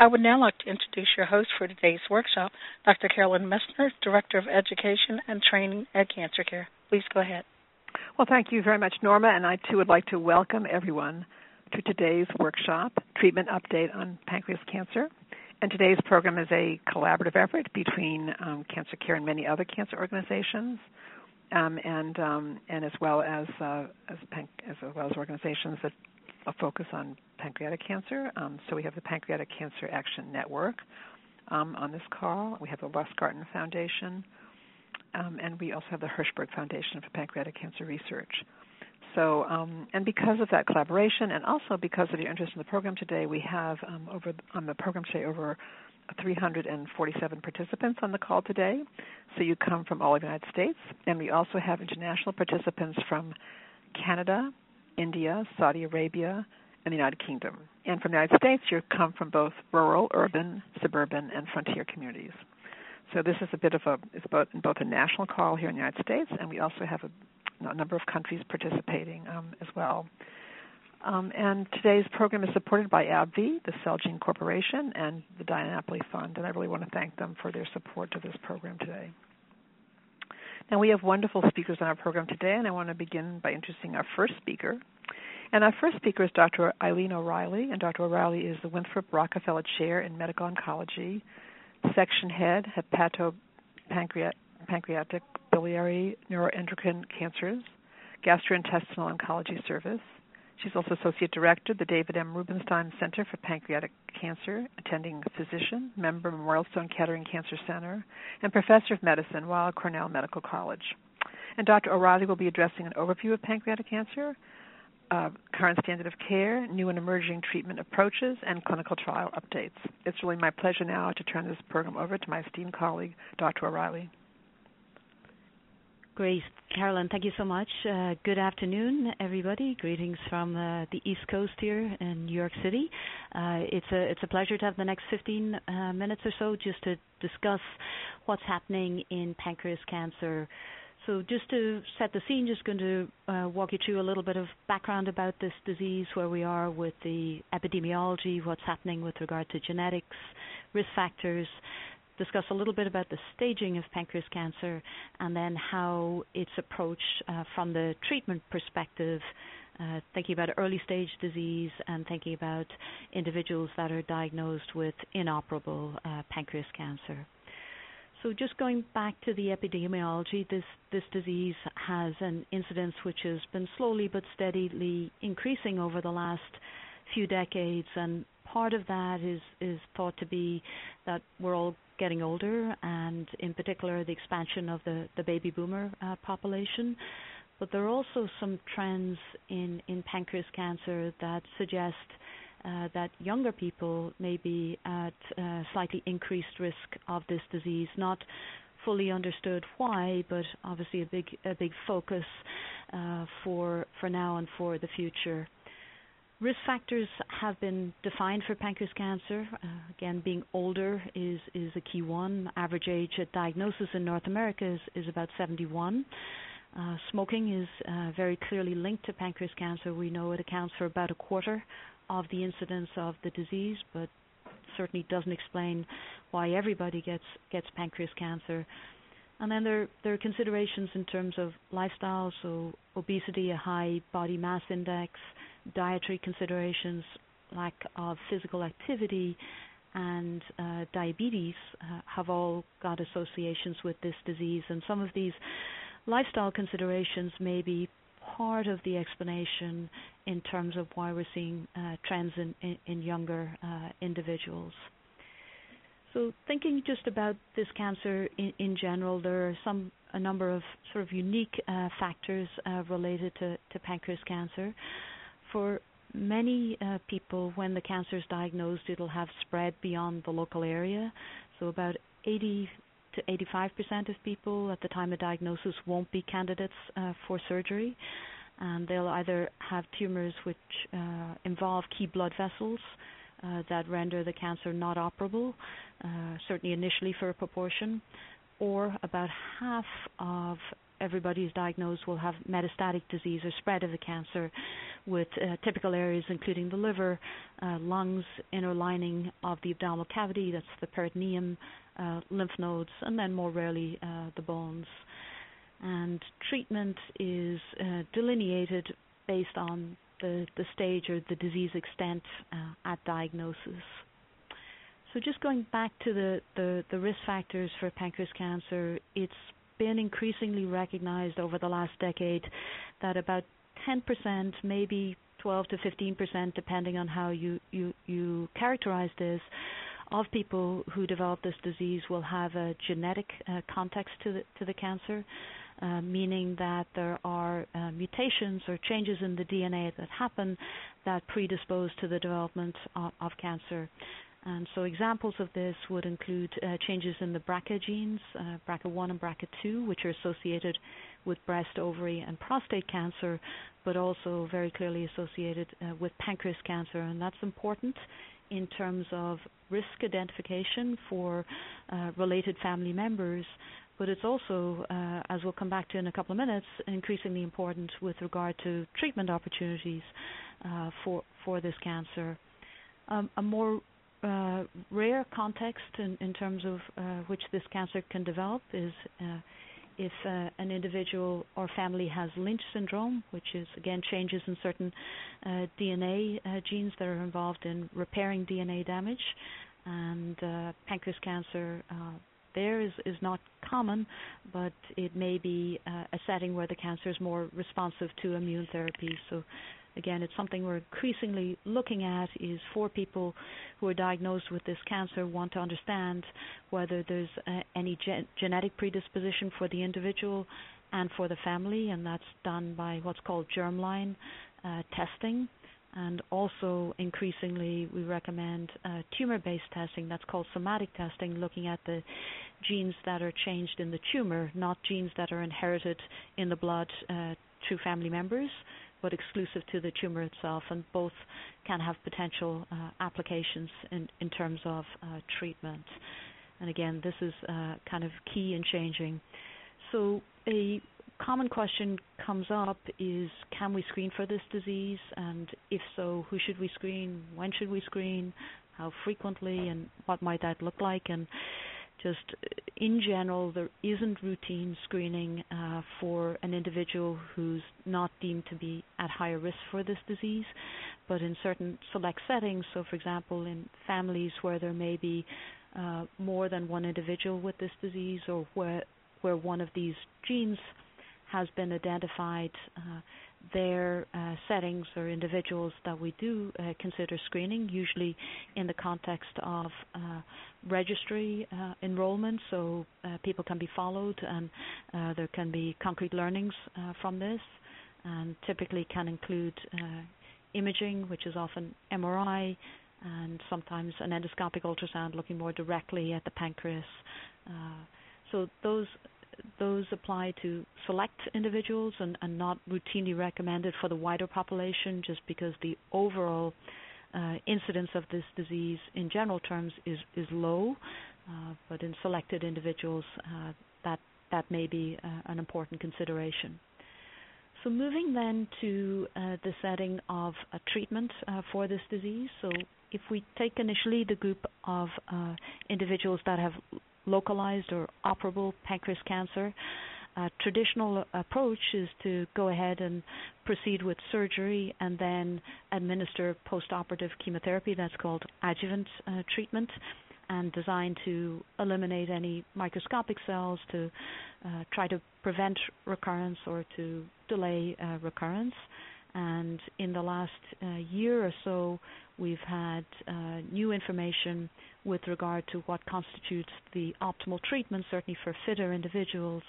I would now like to introduce your host for today's workshop, Dr. Carolyn Messner, Director of Education and Training at Cancer Care. Please go ahead. Well, thank you very much, Norma, and I too would like to welcome everyone to today's workshop, Treatment Update on Pancreas Cancer. And today's program is a collaborative effort between um, Cancer Care and many other cancer organizations, um, and um, and as well as uh, as, pan- as well as organizations that focus on pancreatic cancer. Um, so we have the Pancreatic Cancer Action Network um, on this call. We have the Lustgarten Foundation, um, and we also have the Hirschberg Foundation for Pancreatic Cancer Research. So, um, and because of that collaboration, and also because of your interest in the program today, we have um, over on the program today over 347 participants on the call today. So you come from all of the United States, and we also have international participants from Canada, India, Saudi Arabia, and the United Kingdom. And from the United States, you come from both rural, urban, suburban, and frontier communities. So this is a bit of a it's both both a national call here in the United States, and we also have a, a number of countries participating um, as well. Um, and today's program is supported by AbbVie, the Celgene Corporation, and the Diana Napoli Fund, and I really want to thank them for their support to this program today. Now, we have wonderful speakers on our program today, and I want to begin by introducing our first speaker. And our first speaker is Dr. Eileen O'Reilly, and Dr. O'Reilly is the Winthrop Rockefeller Chair in Medical Oncology, Section Head, Hepatopancreatic Biliary Neuroendocrine Cancers, Gastrointestinal Oncology Service, She's also Associate Director of the David M. Rubenstein Center for Pancreatic Cancer, attending physician, member of Memorial Sloan Kettering Cancer Center, and Professor of Medicine, Weill Cornell Medical College. And Dr. O'Reilly will be addressing an overview of pancreatic cancer, uh, current standard of care, new and emerging treatment approaches, and clinical trial updates. It's really my pleasure now to turn this program over to my esteemed colleague, Dr. O'Reilly. Great. Carolyn, thank you so much. Uh, good afternoon, everybody. Greetings from uh, the East Coast here in New York City. Uh, it's a it's a pleasure to have the next 15 uh, minutes or so just to discuss what's happening in pancreas cancer. So just to set the scene, just going to walk you through a little bit of background about this disease, where we are with the epidemiology, what's happening with regard to genetics, risk factors, discuss a little bit about the staging of pancreas cancer and then how it's approached uh, from the treatment perspective, uh, thinking about early stage disease and thinking about individuals that are diagnosed with inoperable uh, pancreas cancer. So just going back to the epidemiology, this, this disease has an incidence which has been slowly but steadily increasing over the last few decades and part of that is is thought to be that we're all getting older, and in particular the expansion of the, the baby boomer uh, population. But there are also some trends in, in pancreas cancer that suggest uh, that younger people may be at uh, slightly increased risk of this disease. Not fully understood why, but obviously a big a big focus uh, for for now and for the future. Risk factors have been defined for pancreas cancer. Uh, again, being older is, is a key one. Average age at diagnosis in North America is, is about 71. Uh, smoking is uh, very clearly linked to pancreas cancer. We know it accounts for about a quarter of the incidence of the disease, but certainly doesn't explain why everybody gets gets pancreas cancer. And then there there are considerations in terms of lifestyle, so obesity, a high body mass index, dietary considerations, lack of physical activity, and uh, diabetes uh, have all got associations with this disease. And some of these lifestyle considerations may be part of the explanation in terms of why we're seeing uh, trends in, in, in younger uh, individuals. So, thinking just about this cancer in, in, general, there are some a number of sort of unique uh, factors uh, related to, to pancreas cancer for many uh, people, when the cancer is diagnosed, it'll have spread beyond the local area. So about 80 to 85% of people at the time of diagnosis won't be candidates uh, for surgery, and they'll either have tumors which uh, involve key blood vessels uh, that render the cancer not operable, uh, certainly initially for a proportion, or about half of everybody who's diagnosed will have metastatic disease or spread of the cancer with uh, typical areas including the liver, uh, lungs, inner lining of the abdominal cavity, that's the peritoneum, uh, lymph nodes, and then more rarely uh, the bones. And treatment is uh, delineated based on the, the stage or the disease extent uh, at diagnosis. So just going back to the, the, the, risk factors for pancreas cancer, it's been increasingly recognized over the last decade that about 10%, maybe 12 to 15%, depending on how you, you, you characterize this, of people who develop this disease will have a genetic uh, context to the, to the cancer. Uh, meaning that there are uh, mutations or changes in the DNA that happen that predispose to the development of, of cancer. And so examples of this would include uh, changes in the BRCA genes, uh, BRCA1 and BRCA2, which are associated with breast, ovary, and prostate cancer, but also very clearly associated uh, with pancreas cancer. And that's important in terms of risk identification for uh, related family members. But it's also, uh, as we'll come back to in a couple of minutes, increasingly important with regard to treatment opportunities uh, for for this cancer. Um, a more uh, rare context in, in terms of uh, which this cancer can develop is uh, if uh, an individual or family has Lynch syndrome, which is again changes in certain uh, DNA uh, genes that are involved in repairing DNA damage, and pancreas cancer there is, is not common, but it may be a setting where the cancer is more responsive to immune therapy. So again, it's something we're increasingly looking at is for people who are diagnosed with this cancer want to understand whether there's uh, any gen- genetic predisposition for the individual and for the family, and that's done by what's called germline uh, testing. And also, increasingly, we recommend uh, tumor based testing that's called somatic testing, looking at the genes that are changed in the tumor, not genes that are inherited in the blood uh, through family members but exclusive to the tumor itself, and both can have potential uh, applications in, terms of uh, treatment. And again, this is uh, kind of key in changing. So a common question comes up is can we screen for this disease? And if so who should we screen? When should we screen? How frequently? And what might that look like? And just in general, there isn't routine screening uh, for an individual who's not deemed to be at higher risk for this disease. But in certain select settings, so for example, in families where there may be uh, more than one individual with this disease, or where where one of these genes has been identified, uh, their uh, settings or individuals that we do uh, consider screening, usually in the context of uh, registry uh, enrollment, so uh, people can be followed and uh, there can be concrete learnings from this, and typically can include imaging, which is often MRI, and sometimes an endoscopic ultrasound looking more directly at the pancreas. so those those apply to select individuals and, and, not routinely recommended for the wider population just because the overall uh, incidence of this disease in general terms is, is low, uh, but in selected individuals uh, that, that may be uh, an important consideration. So moving then to uh, the setting of a treatment uh, for this disease. So if we take initially the group of individuals that have localized or operable pancreas cancer. A traditional approach is to go ahead and proceed with surgery and then administer postoperative chemotherapy. That's called adjuvant uh, treatment and designed to eliminate any microscopic cells to uh, try to prevent recurrence or to delay uh, recurrence. And in the last uh, year or so, we've had uh, new information with regard to what constitutes the optimal treatment, certainly for fitter individuals.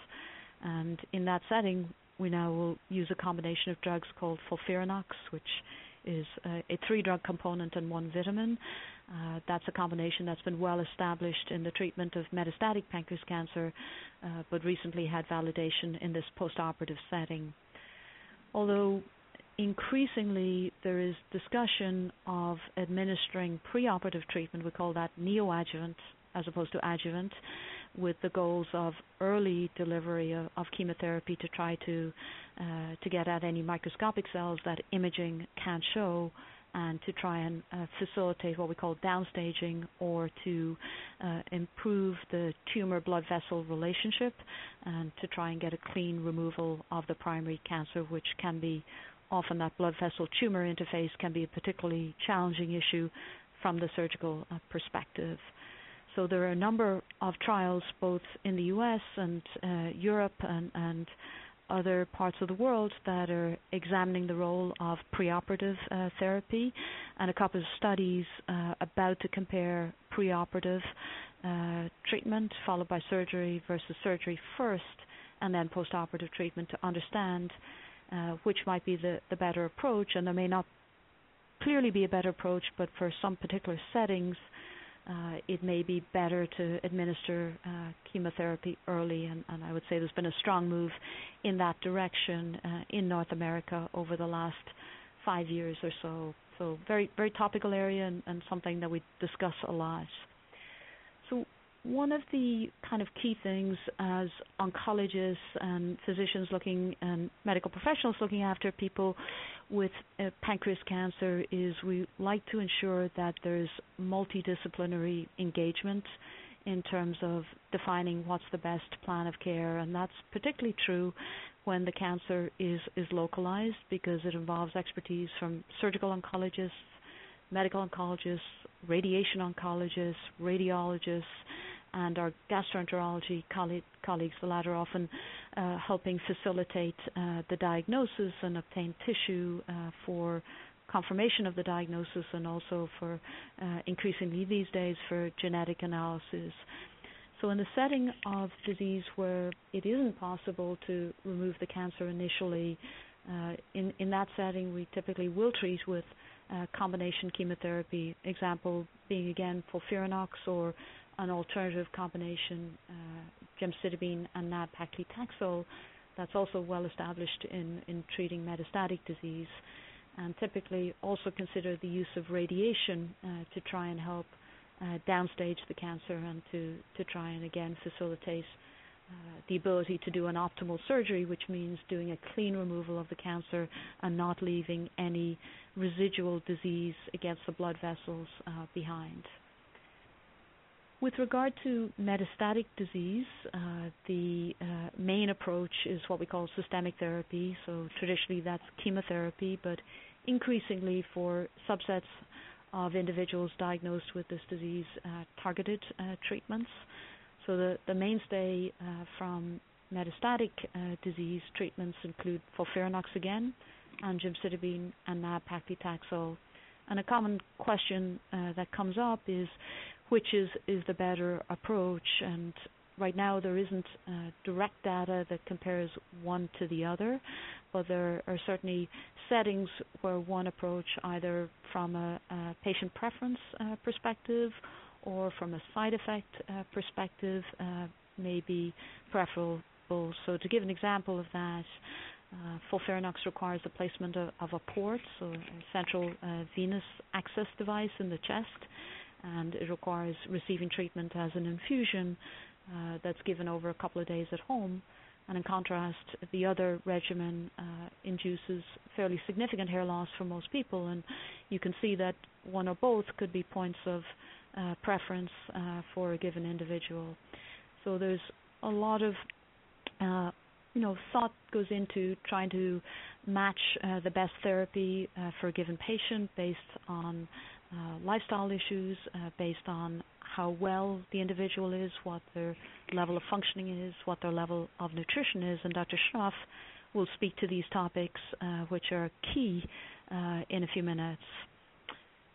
And in that setting, we now will use a combination of drugs called FOLFIRINOX, which is a, a three drug component and one vitamin. Uh, that's a combination that's been well established in the treatment of metastatic pancreas cancer, uh, but recently had validation in this postoperative setting. Although increasingly there is discussion of administering preoperative treatment, we call that neoadjuvant as opposed to adjuvant, with the goals of early delivery of, of chemotherapy to try to uh, to get at any microscopic cells that imaging can't show and to try and uh, facilitate what we call downstaging or to uh, improve the tumor blood vessel relationship and to try and get a clean removal of the primary cancer, which can be often that blood vessel tumor interface can be a particularly challenging issue from the surgical uh, perspective. So there are a number of trials both in the U.S. and uh, Europe and, and other parts of the world that are examining the role of preoperative uh, therapy, and a couple of studies uh, about to compare preoperative uh, treatment followed by surgery versus surgery first, and then postoperative treatment to understand uh, which might be the, the better approach. And there may not clearly be a better approach, but for some particular settings, uh, it may be better to administer uh, chemotherapy early, and, and, I would say there's been a strong move in that direction uh, in North America over the last five years or so. So very very topical area and, and something that we discuss a lot. One of the kind of key things as oncologists and physicians looking and medical professionals looking after people with uh, pancreas cancer is we like to ensure that there's multidisciplinary engagement in terms of defining what's the best plan of care. And that's particularly true when the cancer is is localized because it involves expertise from surgical oncologists medical oncologists radiation oncologists radiologists and our gastroenterology colleagues, the latter often helping facilitate uh, the diagnosis and obtain tissue uh, for confirmation of the diagnosis and also for uh, increasingly these days for genetic analysis. So, in the setting of disease where it isn't possible to remove the cancer initially, in, that setting, we typically will treat with combination chemotherapy, example being again FOLFIRINOX or an alternative combination, uh, gemcitabine and nab-paclitaxel, that's also well established in, in treating metastatic disease, and typically also consider the use of radiation uh, to try and help uh, downstage the cancer and to, to try and again facilitate uh, the ability to do an optimal surgery, which means doing a clean removal of the cancer and not leaving any residual disease against the blood vessels uh, behind. With regard to metastatic disease, uh, the uh, main approach is what we call systemic therapy. So traditionally that's chemotherapy, but increasingly for subsets of individuals diagnosed with this disease, uh, targeted uh, treatments. So the, the mainstay uh, from metastatic uh, disease treatments include FOLFIRINOX again, and gemcitabine and nab-paclitaxel. And a common question that comes up is which is, is the better approach. And right now there isn't uh, direct data that compares one to the other, but there are certainly settings where one approach, either from a, a patient preference uh, perspective or from a side effect uh, perspective, uh, may be preferable. So to give an example of that, uh, FOLFIRINOX requires the placement of, of, a port, so a central uh, venous access device in the chest, and it requires receiving treatment as an infusion uh, that's given over a couple of days at home. And in contrast, the other regimen uh, induces fairly significant hair loss for most people, and you can see that one or both could be points of uh, preference uh, for a given individual. So there's a lot of uh, you know thought goes into trying to match uh, the best therapy for a given patient based on uh, lifestyle issues uh, based on how well the individual is, what their level of functioning is, what their level of nutrition is, and Dr. Schroff will speak to these topics, uh, which are key, uh, in a few minutes.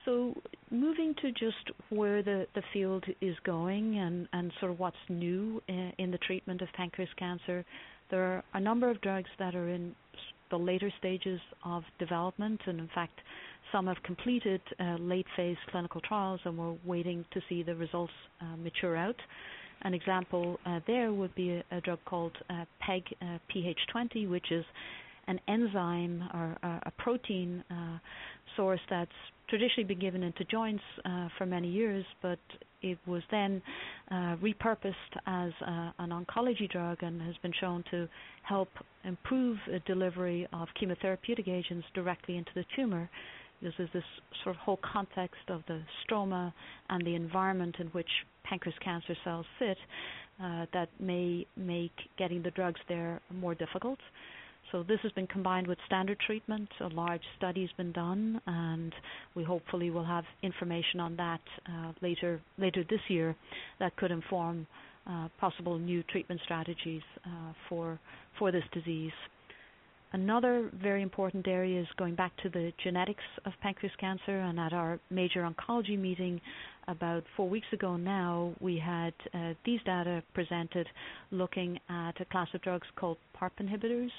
So, moving to just where the, the field is going and, and sort of what's new in, in the treatment of pancreas cancer, there are a number of drugs that are in the later stages of development, and in fact, some have completed uh, late phase clinical trials and we're waiting to see the results uh, mature out. An example uh, there would be a, drug called uh, PEG uh, PH20, which is an enzyme or a protein source that's traditionally been given into joints for many years, but it was then repurposed as an oncology drug and has been shown to help improve the delivery of chemotherapeutic agents directly into the tumor. This is this sort of whole context of the stroma and the environment in which pancreas cancer cells sit uh, that may make getting the drugs there more difficult. So this has been combined with standard treatment. A large study has been done, and we hopefully will have information on that uh, later later this year that could inform uh, possible new treatment strategies uh, for for this disease. Another very important area is going back to the genetics of pancreas cancer, and at our major oncology meeting about four weeks ago now, we had uh, these data presented looking at a class of drugs called PARP inhibitors.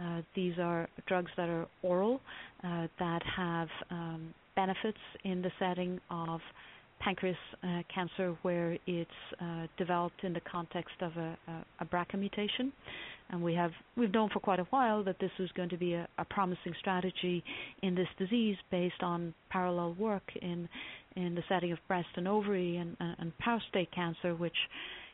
Uh, these are drugs that are oral uh, that have um, benefits in the setting of pancreas uh, cancer where it's uh, developed in the context of a, a, a, BRCA mutation. And we have we've known for quite a while that this was going to be a, a promising strategy in this disease based on parallel work in in the setting of breast and ovary and, and, and prostate cancer, which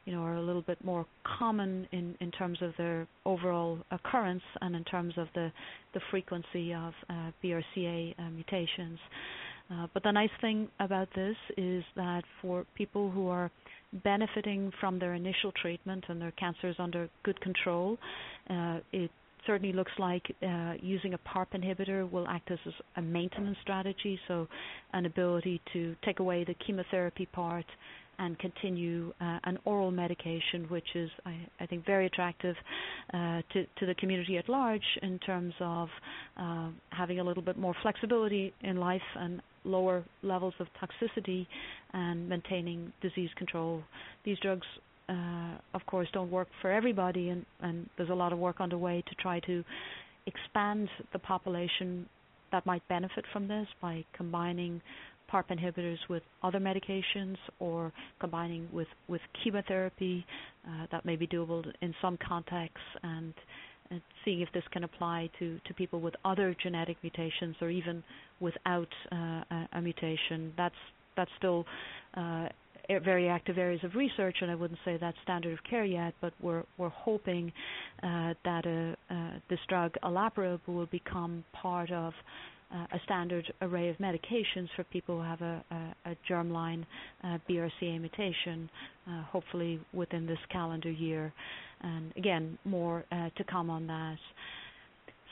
you know, are a little bit more common in, in terms of their overall occurrence and in terms of the, the frequency of uh, BRCA uh, mutations. Uh, but the nice thing about this is that for people who are benefiting from their initial treatment and their cancer is under good control, uh, it certainly looks like uh, using a PARP inhibitor will act as a maintenance strategy, so an ability to take away the chemotherapy part and continue uh, an oral medication, which is, I, I think, very attractive uh, to, to, the community at large in terms of uh, having a little bit more flexibility in life and lower levels of toxicity and maintaining disease control. These drugs, uh, of course, don't work for everybody, and, and there's a lot of work underway to try to expand the population that might benefit from this by combining PARP inhibitors with other medications or combining with, with chemotherapy. Uh, that may be doable in some contexts and, and, seeing if this can apply to, to people with other genetic mutations or even without uh, a, mutation. That's, that's still uh, very active areas of research, and I wouldn't say that's standard of care yet, but we're, we're hoping uh, that uh, uh, this drug, olaparib, will become part of uh, a standard array of medications for people who have a, a, a germline uh, BRCA mutation, uh, hopefully within this calendar year. And again, more uh, to come on that.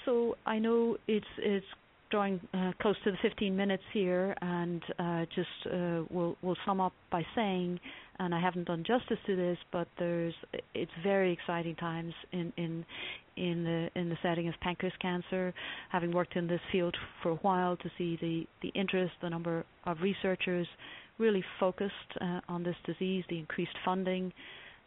So I know it's it's drawing uh, close to the 15 minutes here, and uh, just we'll we'll sum up by saying and I haven't done justice to this, but there's it's very exciting times in in in the in the setting of pancreas cancer. Having worked in this field for a while, to see the the interest, the number of researchers really focused uh, on this disease, the increased funding,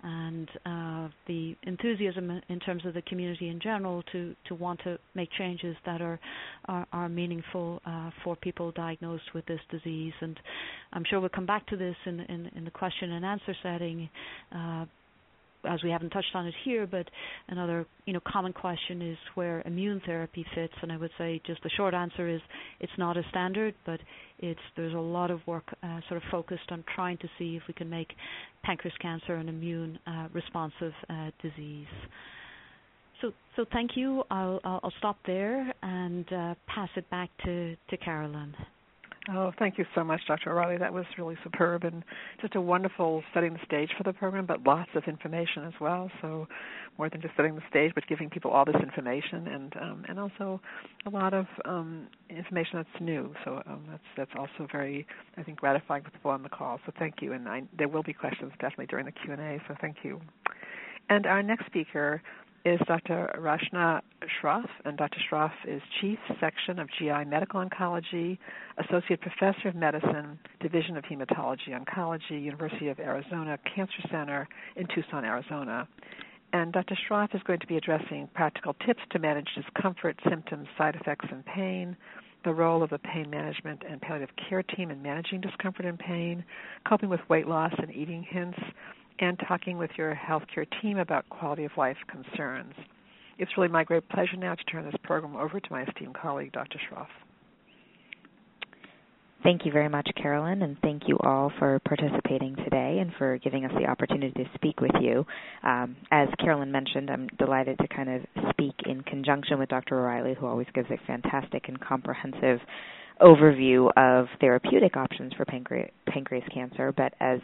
and uh, the enthusiasm in terms of the community in general to, to want to make changes that are are, are meaningful uh, for people diagnosed with this disease. And I'm sure we'll come back to this in, in, in the question and answer setting. Uh, as we haven't touched on it here, but another you know common question is where immune therapy fits, and I would say just the short answer is it's not a standard, but it's there's a lot of work uh, sort of focused on trying to see if we can make pancreas cancer an immune uh, responsive uh, disease. So, so thank you. I'll, I'll stop there and uh, pass it back to, to Carolyn. Oh, thank you so much, Dr. O'Reilly. That was really superb and just a wonderful setting the stage for the program, but lots of information as well. So, more than just setting the stage, but giving people all this information and um, and also a lot of um, information that's new. So um, that's that's also very, I think, gratifying for people on the call. So thank you, and I, there will be questions definitely during the Q and A. So thank you. And our next speaker is Dr. Rachna Shroff, and Dr. Shroff is Chief Section of GI Medical Oncology, Associate Professor of Medicine, Division of Hematology Oncology, University of Arizona Cancer Center in Tucson, Arizona. And Dr. Shroff is going to be addressing practical tips to manage discomfort, symptoms, side effects, and pain, the role of the pain management and palliative care team in managing discomfort and pain, coping with weight loss and eating hints, and talking with your healthcare team about quality of life concerns. It's really my great pleasure now to turn this program over to my esteemed colleague, Dr. Shroff. Thank you very much, Carolyn, and thank you all for participating today and for giving us the opportunity to speak with you. Um, as Carolyn mentioned, I'm delighted to kind of speak in conjunction with Dr. O'Reilly, who always gives a fantastic and comprehensive overview of therapeutic options for pancreas, pancreas cancer. But as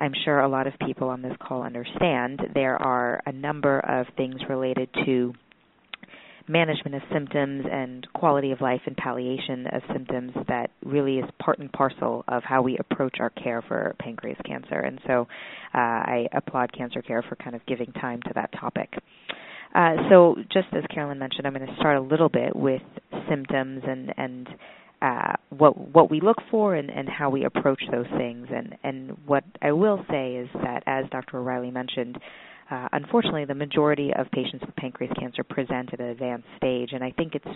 I'm sure a lot of people on this call understand, there are a number of things related to management of symptoms and quality of life and palliation of symptoms that really is part and parcel of how we approach our care for pancreas cancer. And so uh, I applaud Cancer Care for kind of giving time to that topic. Uh, so just as Carolyn mentioned, I'm going to start a little bit with symptoms and, and uh, what what we look for and, and how we approach those things. And, and what I will say is that, as Dr. O'Reilly mentioned, uh, unfortunately, the majority of patients with pancreas cancer present at an advanced stage, and I think it's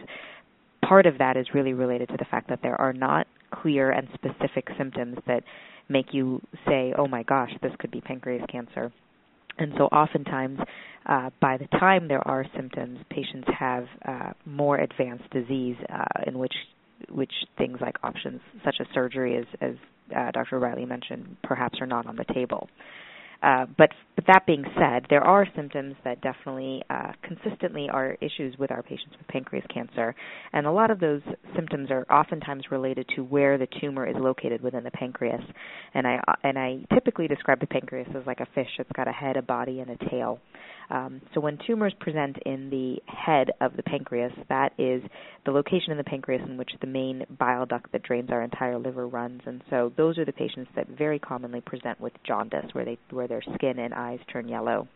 part of that is really related to the fact that there are not clear and specific symptoms that make you say, "Oh my gosh, this could be pancreas cancer." And so, oftentimes, uh, by the time there are symptoms, patients have uh, more advanced disease, uh, in which which things like options such as surgery, as, as uh, Dr. Riley mentioned, perhaps are not on the table. Uh, but but that being said, there are symptoms that definitely uh, consistently are issues with our patients with pancreas cancer, and a lot of those symptoms are oftentimes related to where the tumor is located within the pancreas. And I and I typically describe the pancreas as like a fish that's got a head, a body, and a tail. Um, so when tumors present in the head of the pancreas, that is the location in the pancreas in which the main bile duct that drains our entire liver runs. And so those are the patients that very commonly present with jaundice, where they where their skin and eyes turn yellow.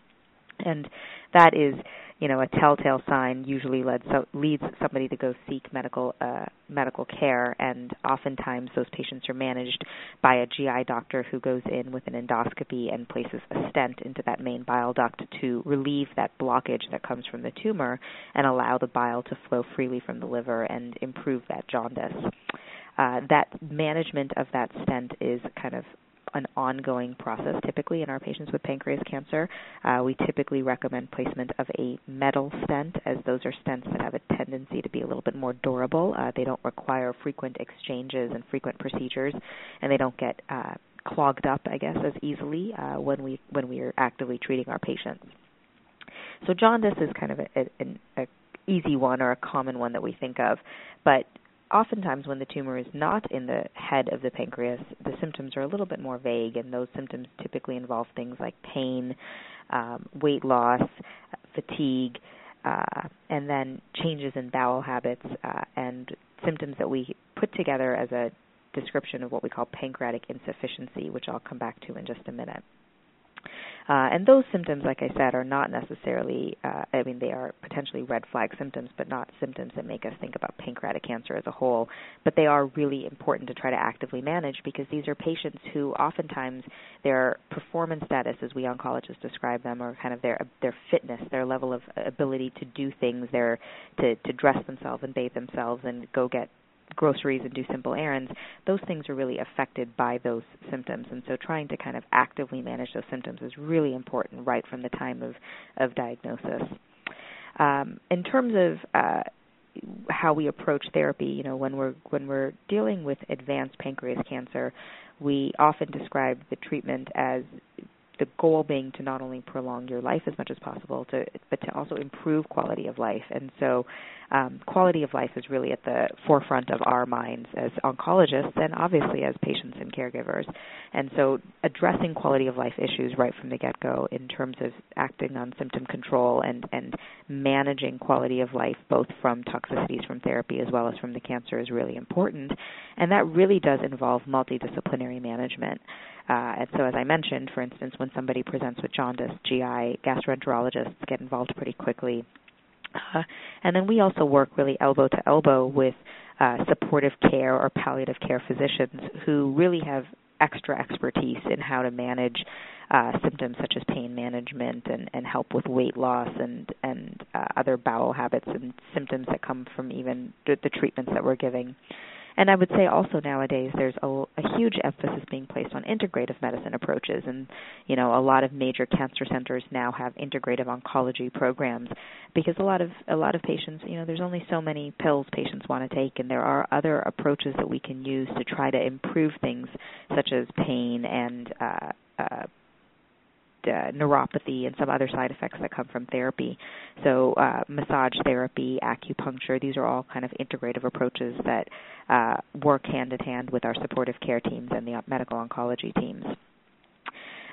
And that is you know, a telltale sign usually leads, so, leads somebody to go seek medical uh, medical care, and oftentimes those patients are managed by a GI doctor who goes in with an endoscopy and places a stent into that main bile duct to relieve that blockage that comes from the tumor and allow the bile to flow freely from the liver and improve that jaundice. Uh, that management of that stent is kind of an ongoing process typically in our patients with pancreas cancer. Uh, we typically recommend placement of a metal stent as those are stents that have a tendency to be a little bit more durable. Uh, they don't require frequent exchanges and frequent procedures, and they don't get uh, clogged up, I guess, as easily uh, when we when we are actively treating our patients. So jaundice is kind of a, a, a easy one or a common one that we think of, but oftentimes when the tumor is not in the head of the pancreas, the symptoms are a little bit more vague, and those symptoms typically involve things like pain, um, weight loss, fatigue, uh, and then changes in bowel habits uh, and symptoms that we put together as a description of what we call pancreatic insufficiency, which I'll come back to in just a minute. Uh, and those symptoms, like I said, are not necessarily, uh, I mean, they are potentially red flag symptoms, but not symptoms that make us think about pancreatic cancer as a whole. But they are really important to try to actively manage because these are patients who oftentimes their performance status, as we oncologists describe them, or kind of their their fitness, their level of ability to do things, their to to dress themselves and bathe themselves and go get groceries and do simple errands, those things are really affected by those symptoms. And so trying to kind of actively manage those symptoms is really important right from the time of, of diagnosis. Um, in terms of uh, how we approach therapy, you know, when we're when we're dealing with advanced pancreas cancer, we often describe the treatment as the goal being to not only prolong your life as much as possible, to, but to also improve quality of life. And so, um, quality of life is really at the forefront of our minds as oncologists, and obviously as patients and caregivers. And so, addressing quality of life issues right from the get-go in terms of acting on symptom control and and managing quality of life, both from toxicities from therapy as well as from the cancer, is really important. And that really does involve multidisciplinary management. Uh, and so, as I mentioned, for instance, when somebody presents with jaundice, GI gastroenterologists get involved pretty quickly. Uh, and then we also work really elbow to elbow with uh, supportive care or palliative care physicians who really have extra expertise in how to manage uh, symptoms such as pain management and, and help with weight loss and and uh, other bowel habits and symptoms that come from even the, the treatments that we're giving. And I would say also nowadays there's a, a huge emphasis being placed on integrative medicine approaches, and you know a lot of major cancer centers now have integrative oncology programs because a lot of a lot of patients, you know, there's only so many pills patients want to take, and there are other approaches that we can use to try to improve things such as pain and uh, uh, uh, neuropathy and some other side effects that come from therapy. So, uh, massage therapy, acupuncture, these are all kind of integrative approaches that uh, work hand in hand with our supportive care teams and the medical oncology teams.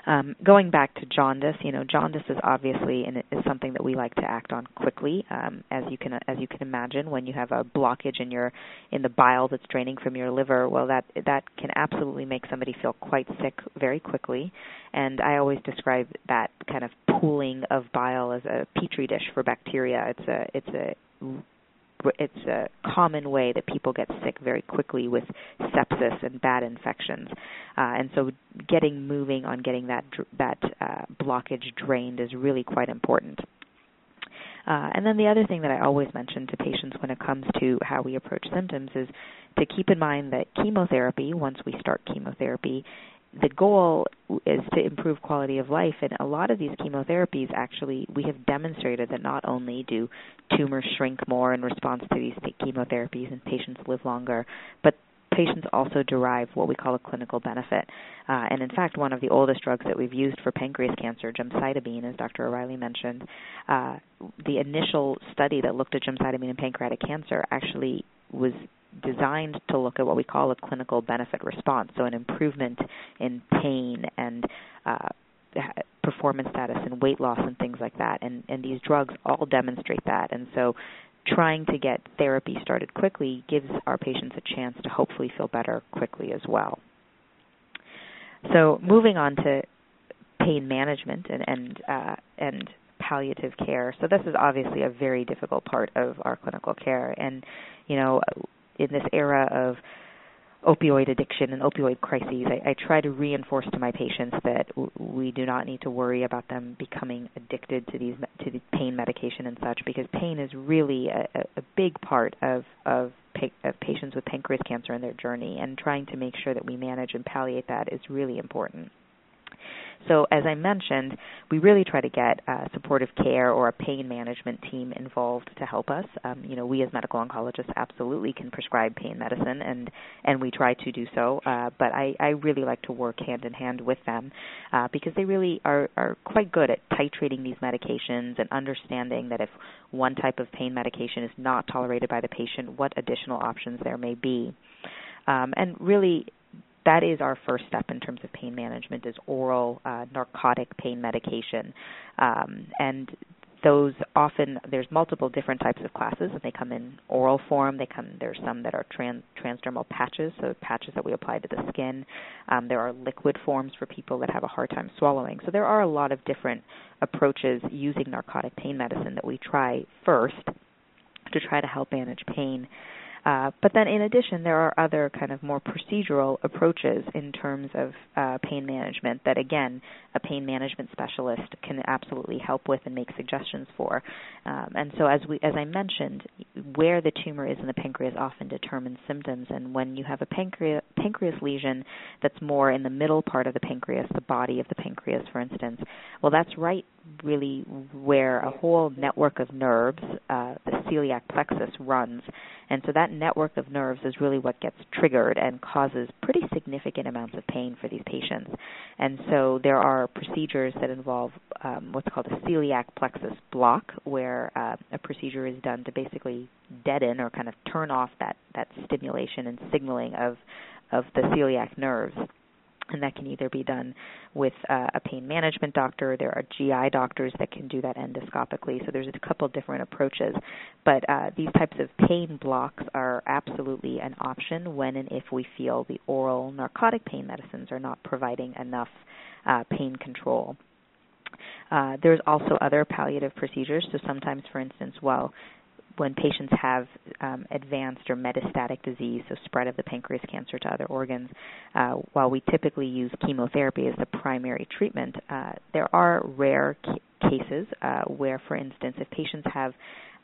Um, going back to jaundice, you know, jaundice is obviously and is something that we like to act on quickly. Um, as you can as you can imagine, when you have a blockage in your in the bile that's draining from your liver, well, that that can absolutely make somebody feel quite sick very quickly. And I always describe that kind of pooling of bile as a petri dish for bacteria. It's a it's a it's a common way that people get sick very quickly with sepsis and bad infections, uh, and so getting moving on getting that that uh, blockage drained is really quite important. Uh, and then the other thing that I always mention to patients when it comes to how we approach symptoms is to keep in mind that chemotherapy, once we start chemotherapy, the goal is to improve quality of life and a lot of these chemotherapies actually we have demonstrated that not only do tumors shrink more in response to these chemotherapies and patients live longer but patients also derive what we call a clinical benefit. Uh, and in fact, one of the oldest drugs that we've used for pancreas cancer, gemcitabine, as Dr. O'Reilly mentioned, uh, the initial study that looked at gemcitabine in pancreatic cancer actually was designed to look at what we call a clinical benefit response, so an improvement in pain and uh, performance status and weight loss and things like that. And, and these drugs all demonstrate that. And so trying to get therapy started quickly gives our patients a chance to hopefully feel better quickly as well. So moving on to pain management and and uh, and palliative care. So this is obviously a very difficult part of our clinical care, and you know in this era of opioid addiction and opioid crises, I, I try to reinforce to my patients that w- we do not need to worry about them becoming addicted to these to the pain medication and such, because pain is really a, a big part of of, pa- of patients with pancreas cancer in their journey, and trying to make sure that we manage and palliate that is really important. So, as I mentioned, we really try to get a supportive care or a pain management team involved to help us. Um, you know, we as medical oncologists absolutely can prescribe pain medicine, and and we try to do so. Uh, but I, I really like to work hand in hand with them uh, because they really are are quite good at titrating these medications and understanding that if one type of pain medication is not tolerated by the patient, what additional options there may be. Um, and really that is our first step in terms of pain management is oral uh, narcotic pain medication. Um, and those often there's multiple different types of classes. And they come in oral form. They come there's some that are trans, transdermal patches so patches that we apply to the skin. Um, there are liquid forms for people that have a hard time swallowing. So there are a lot of different approaches using narcotic pain medicine that we try first to try to help manage pain uh, but then, in addition, there are other kind of more procedural approaches in terms of uh, pain management that, again, a pain management specialist can absolutely help with and make suggestions for. Um, and so, as we, as I mentioned, where the tumor is in the pancreas often determines symptoms. And when you have a pancreas pancreas lesion that's more in the middle part of the pancreas, the body of the pancreas, for instance, well, that's right really where a whole network of nerves, uh, the celiac plexus, runs. And so that network of nerves is really what gets triggered and causes pretty significant amounts of pain for these patients. And so there are procedures that involve um, what's called a celiac plexus block, where uh, a procedure is done to basically deaden or kind of turn off that, that stimulation and signaling of, of the celiac nerves and that can either be done with uh, a pain management doctor. There are GI doctors that can do that endoscopically. So there's a couple different approaches, but uh, these types of pain blocks are absolutely an option when and if we feel the oral narcotic pain medicines are not providing enough uh, pain control. Uh, there's also other palliative procedures. So sometimes, for instance, while when patients have um, advanced or metastatic disease, so spread of the pancreas cancer to other organs, uh, while we typically use chemotherapy as the primary treatment, uh, there are rare ca- cases uh, where, for instance, if patients have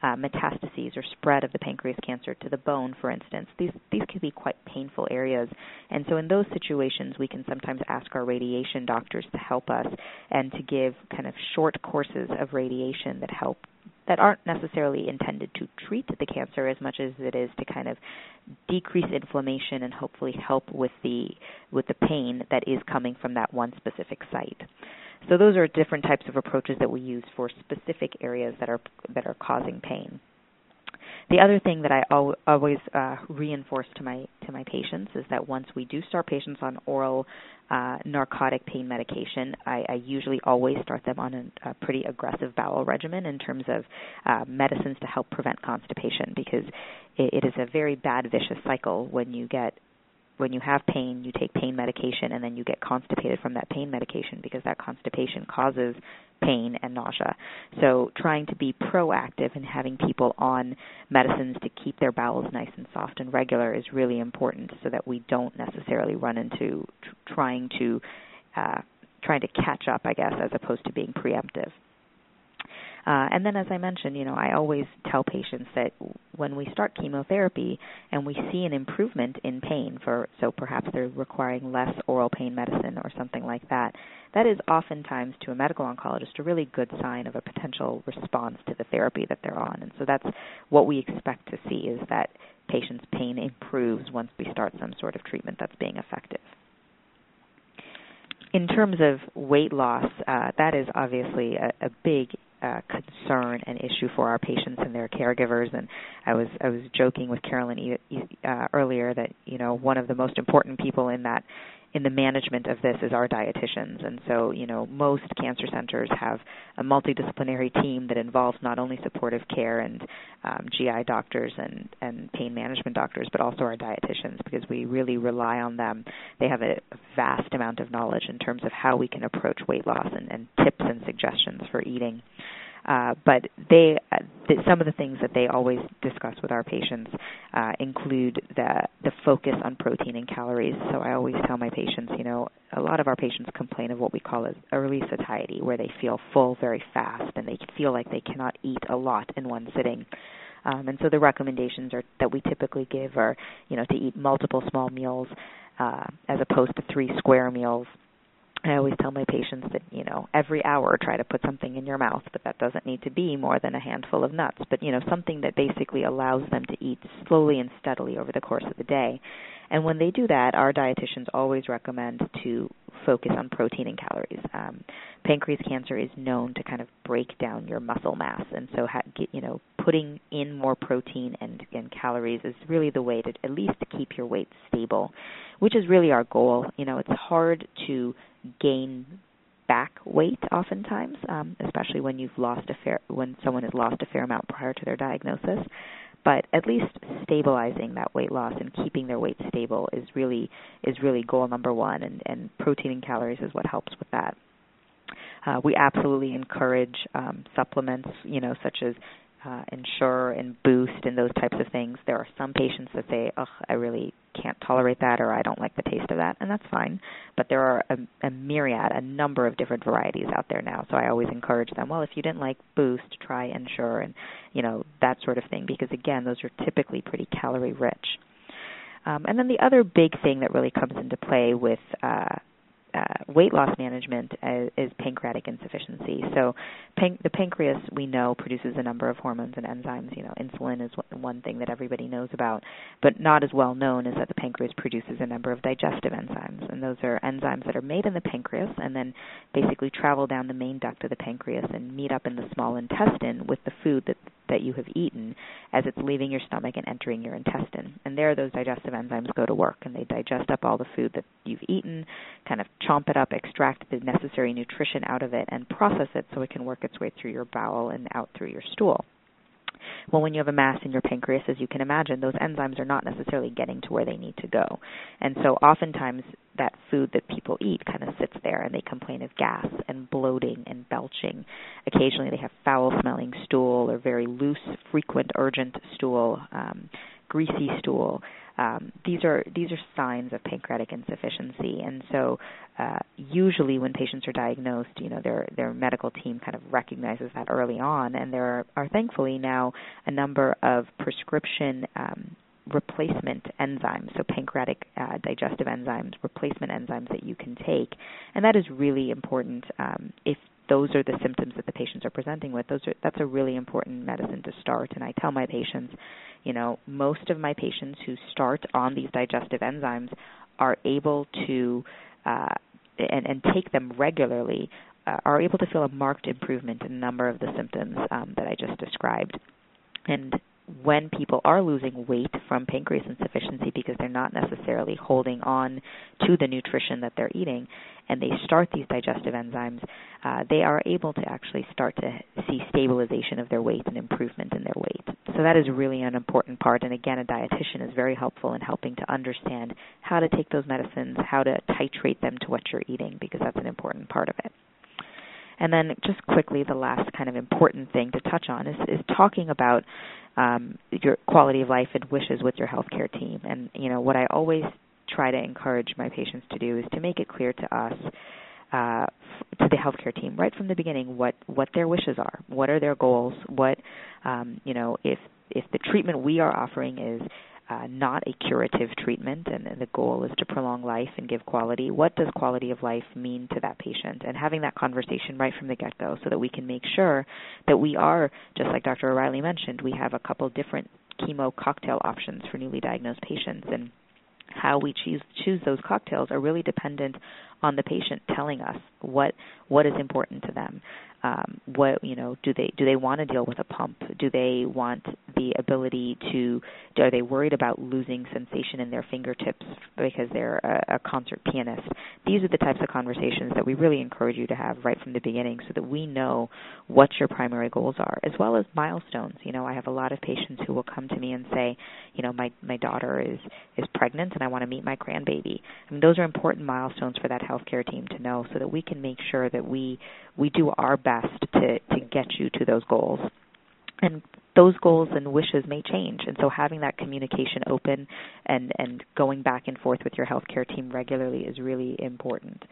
uh, metastases or spread of the pancreas cancer to the bone, for instance. These these can be quite painful areas, and so in those situations, we can sometimes ask our radiation doctors to help us and to give kind of short courses of radiation that help that aren't necessarily intended to treat the cancer as much as it is to kind of decrease inflammation and hopefully help with the with the pain that is coming from that one specific site. So those are different types of approaches that we use for specific areas that are that are causing pain. The other thing that I al- always uh, reinforce to my to my patients is that once we do start patients on oral uh, narcotic pain medication, I, I usually always start them on a, a pretty aggressive bowel regimen in terms of uh, medicines to help prevent constipation because it, it is a very bad vicious cycle when you get when you have pain, you take pain medication and then you get constipated from that pain medication because that constipation causes pain and nausea. So trying to be proactive and having people on medicines to keep their bowels nice and soft and regular is really important so that we don't necessarily run into tr- trying to uh, trying to catch up, I guess, as opposed to being preemptive. Uh, and then, as I mentioned, you know, I always tell patients that when we start chemotherapy and we see an improvement in pain, for so perhaps they're requiring less oral pain medicine or something like that, that is oftentimes to a medical oncologist a really good sign of a potential response to the therapy that they're on. And so that's what we expect to see is that patient's pain improves once we start some sort of treatment that's being effective in terms of weight loss, uh, that is obviously a, a big uh, concern and issue for our patients and their caregivers. And I was I was joking with Carolyn uh, earlier that you know one of the most important people in that in the management of this is our dietitians. And so, you know, most cancer centers have a multidisciplinary team that involves not only supportive care and um, GI doctors and, and pain management doctors, but also our dietitians because we really rely on them. They have a vast amount of knowledge in terms of how we can approach weight loss and, and tips and suggestions for eating. Uh, but they, uh, th- some of the things that they always discuss with our patients uh, include the the focus on protein and calories. So I always tell my patients, you know, a lot of our patients complain of what we call as early satiety, where they feel full very fast and they feel like they cannot eat a lot in one sitting. Um, and so the recommendations are that we typically give are, you know, to eat multiple small meals uh, as opposed to three square meals I always tell my patients that, you know, every hour try to put something in your mouth, but that doesn't need to be more than a handful of nuts. But, you know, something that basically allows them to eat slowly and steadily over the course of the day. And when they do that, our dietitians always recommend to focus on protein and calories. Um, pancreas cancer is known to kind of break down your muscle mass, and so ha- get, you know putting in more protein and, and calories is really the way to at least keep your weight stable, which is really our goal. You know, it's hard to gain back weight oftentimes, um, especially when you've lost a fair when someone has lost a fair amount prior to their diagnosis. But at least stabilizing that weight loss and keeping their weight stable is really is really goal number one, and, and protein and calories is what helps with that. Uh, we absolutely encourage um, supplements, you know, such as uh, Ensure and Boost and those types of things. There are some patients that say, "Ugh, I really can't tolerate that," or "I don't like the taste of that," and that's fine. But there are a, a myriad, a number of different varieties out there now. So I always encourage them. Well, if you didn't like Boost, try Ensure, and you know that sort of thing, because again, those are typically pretty calorie rich. Um, and then the other big thing that really comes into play with uh, uh, weight loss management is, is pancreatic insufficiency. So, pan- the pancreas we know produces a number of hormones and enzymes. You know, insulin is one thing that everybody knows about, but not as well known is that the pancreas produces a number of digestive enzymes, those are enzymes that are made in the pancreas and then basically travel down the main duct of the pancreas and meet up in the small intestine with the food that that you have eaten as it's leaving your stomach and entering your intestine. And there, those digestive enzymes go to work and they digest up all the food that you've eaten, kind of chomp it up, extract the necessary nutrition out of it, and process it so it can work its way through your bowel and out through your stool. Well, when you have a mass in your pancreas, as you can imagine, those enzymes are not necessarily getting to where they need to go. And so oftentimes that food that people eat kind of sits there and they complain of gas and bloating and belching. Occasionally they have foul smelling stool or very loose, frequent, urgent stool, um, greasy stool. Um, these are these are signs of pancreatic insufficiency, and so uh, usually when patients are diagnosed, you know their their medical team kind of recognizes that early on, and there are, are thankfully now a number of prescription um, replacement enzymes, so pancreatic uh, digestive enzymes, replacement enzymes that you can take, and that is really important um, if those are the symptoms that the patients are presenting with. Those are, that's a really important medicine to start. And I tell my patients, you know, most of my patients who start on these digestive enzymes are able to uh, and, and take them regularly uh, are able to feel a marked improvement in a number of the symptoms um, that I just described. And when people are losing weight from pancreas insufficiency because they're not necessarily holding on to the nutrition that they're eating and they start these digestive enzymes, uh, they are able to actually start to see stabilization of their weight and improvement in their weight. So that is really an important part. And again, a dietitian is very helpful in helping to understand how to take those medicines, how to titrate them to what you're eating, because that's an important part of it. And then, just quickly, the last kind of important thing to touch on is, is talking about um, your quality of life and wishes with your healthcare team. And you know what I always try to encourage my patients to do is to make it clear to us, uh, to the healthcare team, right from the beginning, what what their wishes are, what are their goals, what um, you know if if the treatment we are offering is uh, not a curative treatment, and, and the goal is to prolong life and give quality. What does quality of life mean to that patient? And having that conversation right from the get go so that we can make sure that we are, just like Dr. O'Reilly mentioned, we have a couple different chemo cocktail options for newly diagnosed patients. And how we choose choose those cocktails are really dependent on the patient telling us what what is important to them um, what you know do they do they want to deal with a pump? Do they want the ability to are they worried about losing sensation in their fingertips because they're a, a concert pianist? These are the types of conversations that we really encourage you to have right from the beginning so that we know what your primary goals are as well as milestones. You know i have a lot of patients who will come to me and say you know my my daughter is is pregnant and i want to meet my grandbaby. I mean, those are important milestones for that healthcare team to know so that we can make sure that we we do our best to to get you to those goals and those goals and wishes may change and so having that communication open and and going back and forth with your healthcare team regularly is really important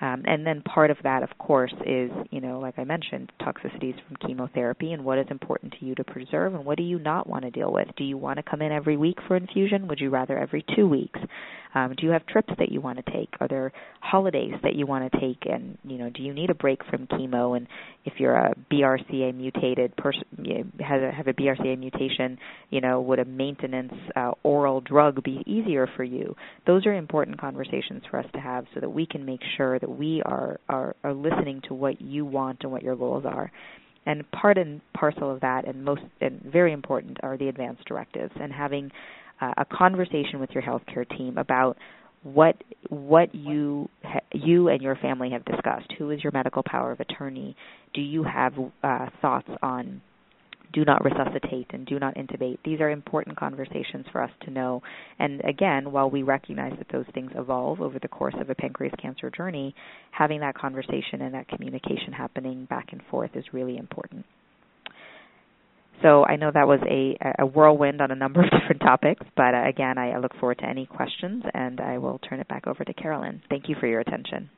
um, and then part of that, of course, is, you know, like I mentioned, toxicities from chemotherapy and what is important to you to preserve and what do you not want to deal with. Do you want to come in every week for infusion? Would you rather every two weeks? Um, do you have trips that you want to take? Are there holidays that you want to take? And you know, do you need a break from chemo? And if you're a BRCA mutated person, you have a, have a BRCA mutation, you know, would a maintenance uh, oral drug be easier for you? Those are important conversations for us to have, so that we can make sure that we are are, are listening to what you want and what your goals are and part and parcel of that and most and very important are the advance directives and having uh, a conversation with your healthcare team about what what you ha- you and your family have discussed. Who is your medical power of attorney? Do you have uh, thoughts on do not resuscitate and do not intubate? These are important conversations for us to know. And again, while we recognize that those things evolve over the course of a pancreas cancer journey, having that conversation and that communication happening back and forth is really important. So I know that was a, a whirlwind on a number of different topics, but uh, again, I look forward to any questions, and I will turn it back over to Carolyn. Thank you for your attention.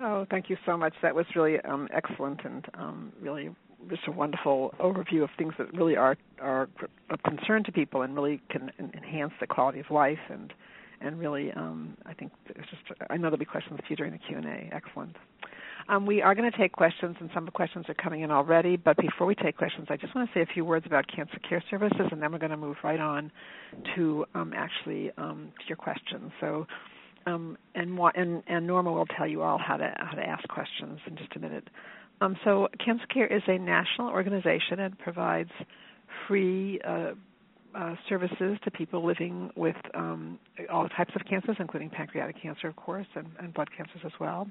Oh, thank you so much. That was really um, excellent and um, really just a wonderful overview of things that really are are of concern to people and really can enhance the quality of life and and really um, I think it's just I know there'll be questions for you during the Q and A. Excellent. Um, we are going to take questions, and some of the questions are coming in already. But before we take questions, I just want to say a few words about Cancer Care Services, and then we're going to move right on to um, actually um, to your questions. So, um, and, and, and Norma will tell you all how to how to ask questions in just a minute. Um, so, Cancer Care is a national organization and provides free uh, uh, services to people living with um, all types of cancers, including pancreatic cancer, of course, and, and, blood cancers as well.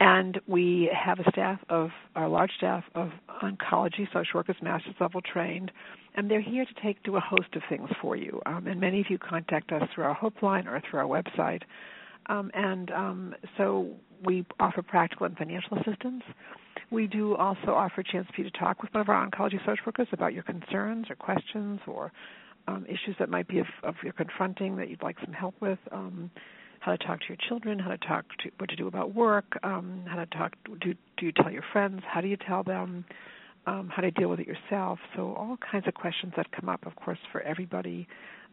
And we have a staff of our large staff of oncology social workers, master's level trained, and they're here to take do a host of things for you. Um, and many of you contact us through our Hope line or through our website. Um, and um, so we offer practical and financial assistance. We do also offer a chance for you to talk with one of our oncology social workers about your concerns or questions or um, issues that might be of, of you're confronting that you'd like some help with. Um, how to talk to your children, how to talk to what to do about work, um, how to talk. Do do you tell your friends? How do you tell them? Um, how to deal with it yourself. So all kinds of questions that come up, of course, for everybody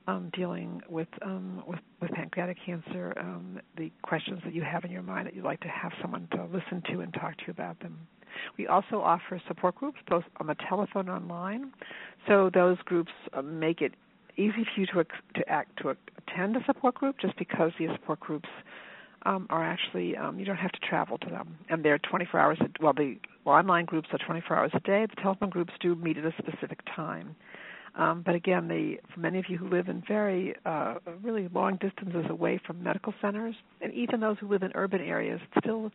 um, dealing with, um, with with pancreatic cancer. Um, the questions that you have in your mind that you'd like to have someone to listen to and talk to you about them. We also offer support groups both on the telephone and online. So those groups uh, make it easy for you to to act to attend a support group just because these support groups um, are actually um, you don't have to travel to them, and they're 24 hours. A, well, the online groups are 24 hours a day. The telephone groups do meet at a specific time. Um, but again, the, for many of you who live in very, uh, really long distances away from medical centers, and even those who live in urban areas, it still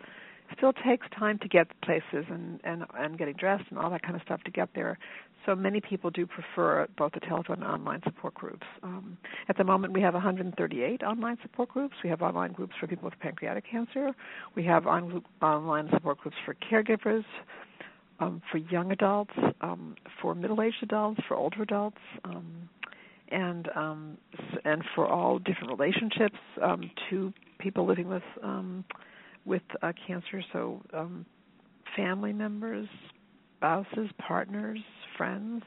still takes time to get places and and and getting dressed and all that kind of stuff to get there. So many people do prefer both the telephone and online support groups. Um, at the moment, we have 138 online support groups. We have online groups for people with pancreatic cancer. We have on, online support groups for caregivers, um, for young adults, um, for middle-aged adults, for older adults, um, and um, and for all different relationships um, to people living with um, with uh, cancer. So family members, spouses, partners, friends,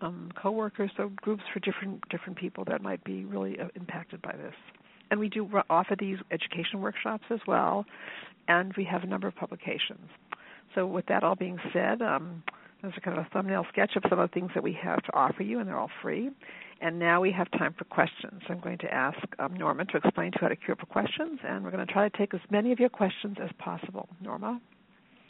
um, coworkers, so groups for different different people that might be really uh, impacted by this. And we do offer these education workshops as well, and we have a number of publications. So with that all being said, um, there's a kind of a thumbnail sketch of some of the things that we have to offer you, and they're all free. And now we have time for questions. I'm going to ask um, Norma to explain to you how to queue up for questions, and we're going to try to take as many of your questions as possible. Norma?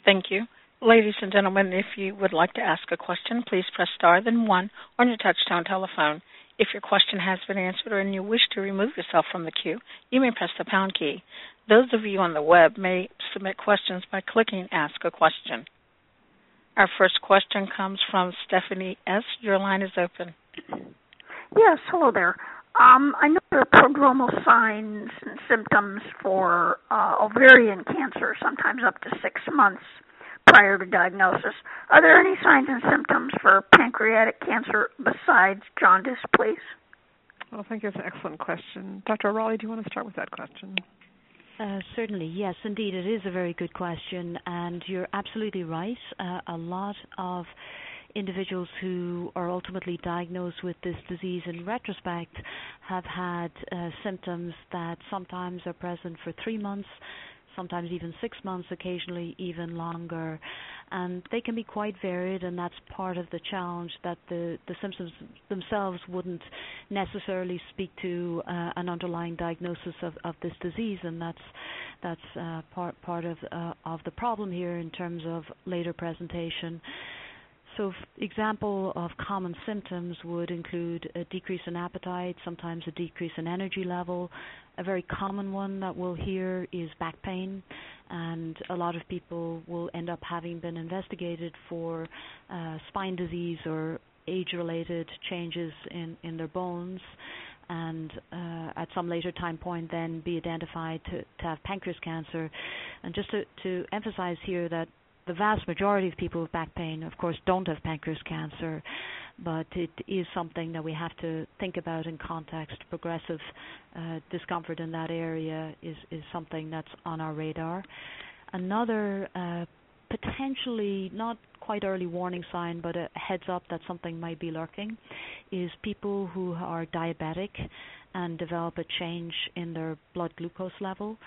Thank you. Ladies and gentlemen, if you would like to ask a question, please press star then one on your touchtone telephone. If your question has been answered or you wish to remove yourself from the queue, you may press the pound key. Those of you on the web may submit questions by clicking Ask a Question. Our first question comes from Stephanie S. Your line is open. Yes, hello there. Um, I know there are prodromal signs and symptoms for uh, ovarian cancer, sometimes up to six months prior to diagnosis. Are there any signs and symptoms for pancreatic cancer besides jaundice, please? Well, I think it's an excellent question. Dr. O'Reilly, do you want to start with that question? Uh, certainly, yes, indeed, it is a very good question, and you're absolutely right. Uh, a lot of individuals who are ultimately diagnosed with this disease in retrospect have had uh, symptoms that sometimes are present for three months, sometimes even six months, occasionally even longer. And they can be quite varied, and that's part of the challenge that the, the symptoms themselves wouldn't necessarily speak to uh, an underlying diagnosis of, of this disease, and that's that's uh, part part of uh, of the problem here in terms of later presentation. So, example of common symptoms would include a decrease in appetite, sometimes a decrease in energy level. A very common one that we'll hear is back pain, and a lot of people will end up having been investigated for uh, spine disease or age-related changes in, in their bones and uh, at some later time point then be identified to, to have pancreas cancer. And just to, to emphasize here that the vast majority of people with back pain, of course, don't have pancreas cancer, but it is something that we have to think about in context. Progressive uh, discomfort in that area is, something that's on our radar. Another uh, potentially not quite early warning sign, but a heads up that something might be lurking, is people who are diabetic and develop a change in their blood glucose level,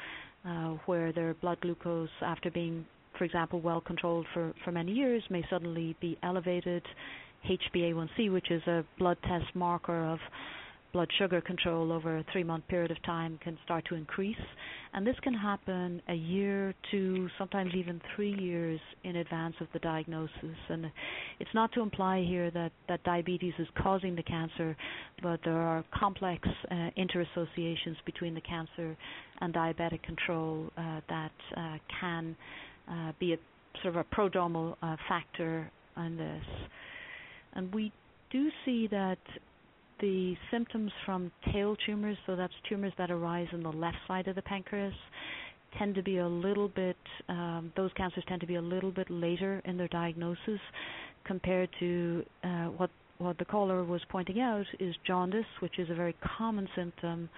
uh, where their blood glucose, after being for example, well controlled for many years may suddenly be elevated. HbA1c, which is a blood test marker of blood sugar control over a three month period of time, can start to increase. And this can happen a year, two, sometimes even three years in advance of the diagnosis. And it's not to imply here that, that diabetes is causing the cancer, but there are complex uh, interassociations between the cancer and diabetic control uh, that uh, can uh, be a sort of a prodromal uh, factor on this. And we do see that the symptoms from tail tumors, so that's tumors that arise in the left side of the pancreas, tend to be a little bit um, those cancers tend to be a little bit later in their diagnosis compared to uh, what what the caller was pointing out is jaundice, which is a very common symptom,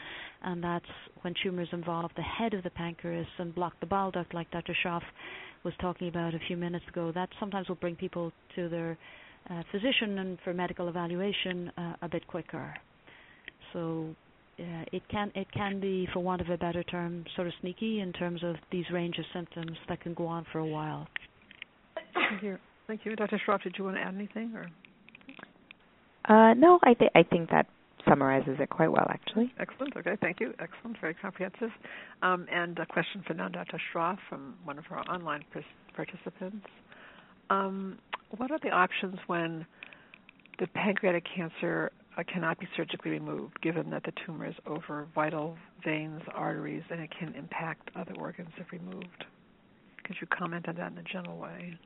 and that's when tumors involve the head of the pancreas and block the bile duct, like Dr. Shroff was talking about a few minutes ago. That sometimes will bring people to their uh, physician and for medical evaluation uh, a bit quicker. So uh, it can it can be, for want of a better term, sort of sneaky in terms of these range of symptoms that can go on for a while. Thank you, thank you, Dr. Shroff. Did you want to add anything, or? Uh, no, I think I think that summarizes it quite well, actually. Excellent. Okay, thank you. Excellent. Very comprehensive. Um, and a question for now, Dr. Shroff, from one of our online participants. Um, what are the options when the pancreatic cancer uh, cannot be surgically removed, given that the tumor is over vital veins, arteries, and it can impact other organs if removed? Could you comment on that in a general way?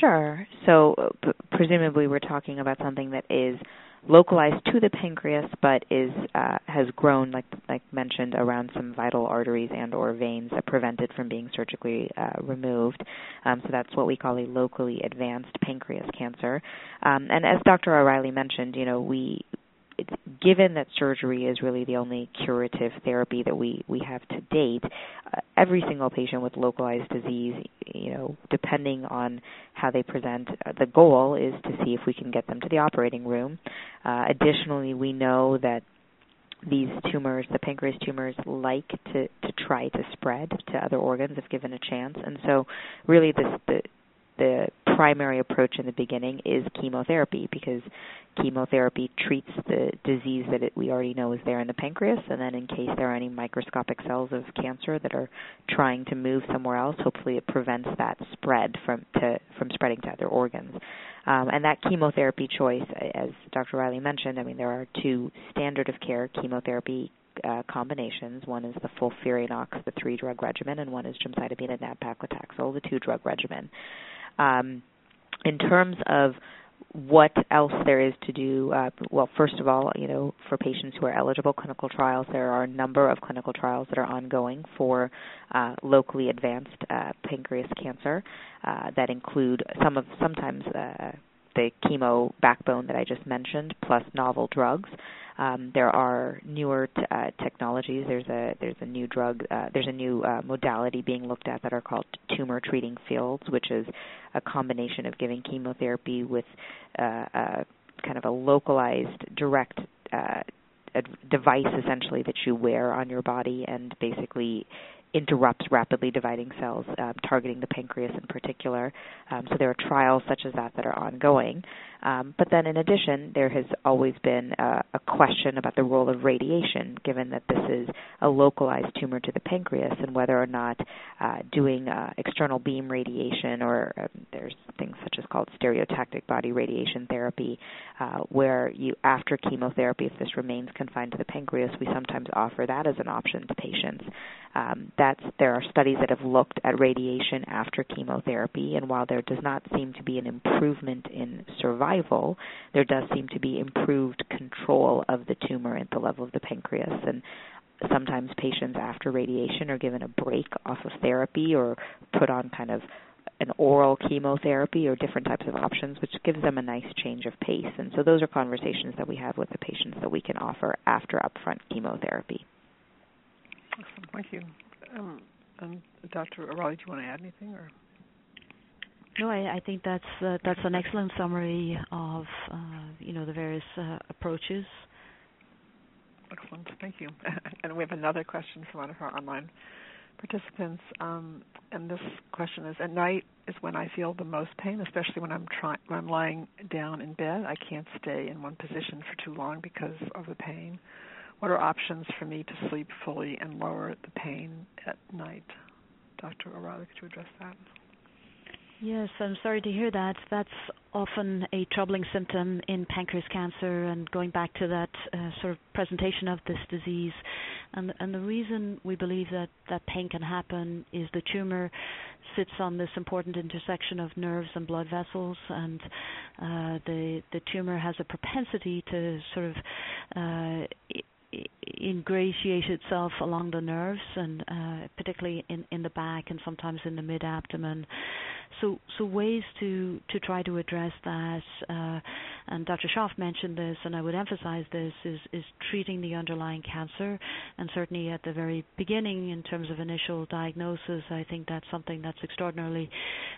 Sure. So, uh, presumably, we're talking about something that is localized to the pancreas, but is uh, has grown, like like mentioned, around some vital arteries and or veins that prevent it from being surgically uh, removed. Um, so that's what we call a locally advanced pancreas cancer. Um, and as Dr. O'Reilly mentioned, you know, we given that surgery is really the only curative therapy that we we have to date, uh, every single patient with localized disease, you know, depending on how they present, uh, the goal is to see if we can get them to the operating room. Uh, additionally, we know that these tumors, the pancreas tumors, like to to try to spread to other organs if given a chance, and so really this the the primary approach in the beginning is chemotherapy because chemotherapy treats the disease that it, we already know is there in the pancreas, and then in case there are any microscopic cells of cancer that are trying to move somewhere else, hopefully it prevents that spread from to from spreading to other organs. Um, and that chemotherapy choice, as Dr. Riley mentioned, I mean there are two standard of care chemotherapy uh, combinations. One is the FOLFIRINOX, the three drug regimen, and one is gemcitabine and nab-paclitaxel, the two drug regimen. Um, in terms of what else there is to do, uh, well, first of all, you know, for patients who are eligible clinical trials, there are a number of clinical trials that are ongoing for uh, locally advanced uh, pancreas cancer uh, that include some of sometimes uh, the chemo backbone that I just mentioned, plus novel drugs. Um, there are newer t- uh, technologies. There's a there's a new drug. Uh, there's a new uh, modality being looked at that are called tumor treating fields, which is a combination of giving chemotherapy with uh, a, kind of a localized direct uh, a device essentially that you wear on your body and basically interrupts rapidly dividing cells, um, targeting the pancreas in particular. Um, so there are trials such as that that are ongoing. Um, but then, in addition, there has always been a, a, question about the role of radiation, given that this is a localized tumor to the pancreas, and whether or not uh, doing uh, external beam radiation, or um, there's things such as called stereotactic body radiation therapy, uh, where you, after chemotherapy, if this remains confined to the pancreas, we sometimes offer that as an option to patients. Um, there are studies that have looked at radiation after chemotherapy, and while there does not seem to be an improvement in survival survival, there does seem to be improved control of the tumor at the level of the pancreas. And sometimes patients after radiation are given a break off of therapy or put on kind of an oral chemotherapy or different types of options, which gives them a nice change of pace. And so those are conversations that we have with the patients that we can offer after upfront chemotherapy. Awesome. Thank you. Um, and Dr. O'Reilly, do you want to add anything? or? No, I, I think that's uh, that's an excellent summary of uh, you know the various uh, approaches. Excellent, thank you. and we have another question from one of our online participants, um, and this question is: At night is when I feel the most pain, especially when I'm trying when I'm lying down in bed. I can't stay in one position for too long because of the pain. What are options for me to sleep fully and lower the pain at night? Dr. O'Reilly, could you address that? Yes, I'm sorry to hear that. That's often a troubling symptom in pancreas cancer, and going back to that uh, sort of presentation of this disease. And, and the reason we believe that, that pain can happen is the tumor sits on this important intersection of nerves and blood vessels, and uh, the the tumor has a propensity to sort of uh, ingratiate itself along the nerves and uh, particularly in, in the back and sometimes in the mid abdomen. So, so ways to, to try to address that, uh, and Dr. Shroff mentioned this, and I would emphasize this, is, is treating the underlying cancer. And certainly at the very beginning, in terms of initial diagnosis, I think that's something that's extraordinarily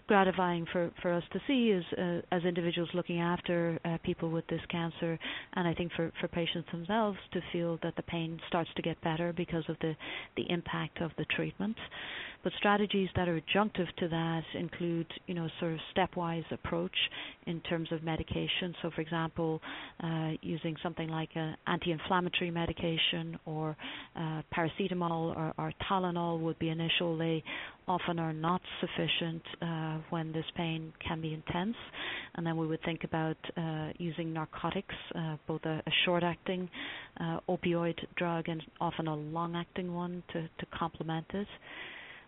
gratifying for, for us to see as, uh, as individuals looking after uh, people with this cancer, and I think for, for patients themselves to feel that the pain starts to get better because of the, the impact of the treatment. But strategies that are adjunctive to that include, you know, sort of stepwise approach in terms of medication. So, for example, uh, using something like an anti-inflammatory medication or uh, paracetamol or, or, Tylenol would be initial. They often are not sufficient uh, when this pain can be intense. And then we would think about uh, using narcotics, uh, both a, a short-acting uh, opioid drug and often a long-acting one to, to complement it.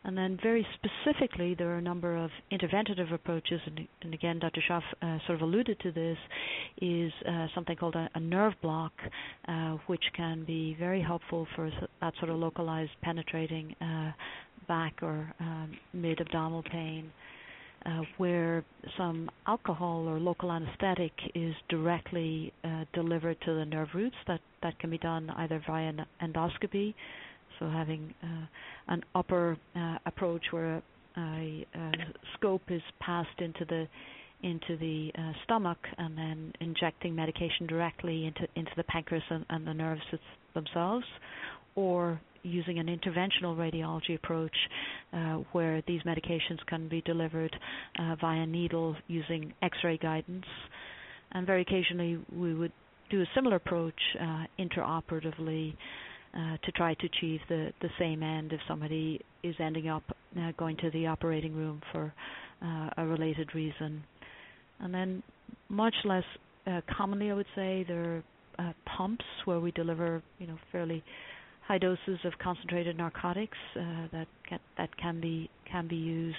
And then, very specifically, there are a number of interventive approaches, and, and again, Dr. Shroff uh, sort of alluded to this, is uh, something called a, a nerve block, uh, which can be very helpful for that sort of localized penetrating uh, back or um, mid abdominal pain. Uh, where some alcohol or local anesthetic is directly uh, delivered to the nerve roots, that, that can be done either via endoscopy so having uh, an upper uh, approach where a, a, scope is passed into the into the uh, stomach and then injecting medication directly into into the pancreas and, and the nerves themselves, or using an interventional radiology approach uh, where these medications can be delivered uh, via needle using X-ray guidance. And very occasionally we would do a similar approach uh, intraoperatively uh, to try to achieve the, the same end if somebody is ending up uh, going to the operating room for uh, a related reason. And then, much less uh, commonly, I would say, there are uh, pumps where we deliver, you know, fairly high doses of concentrated narcotics that can, that can be can be used.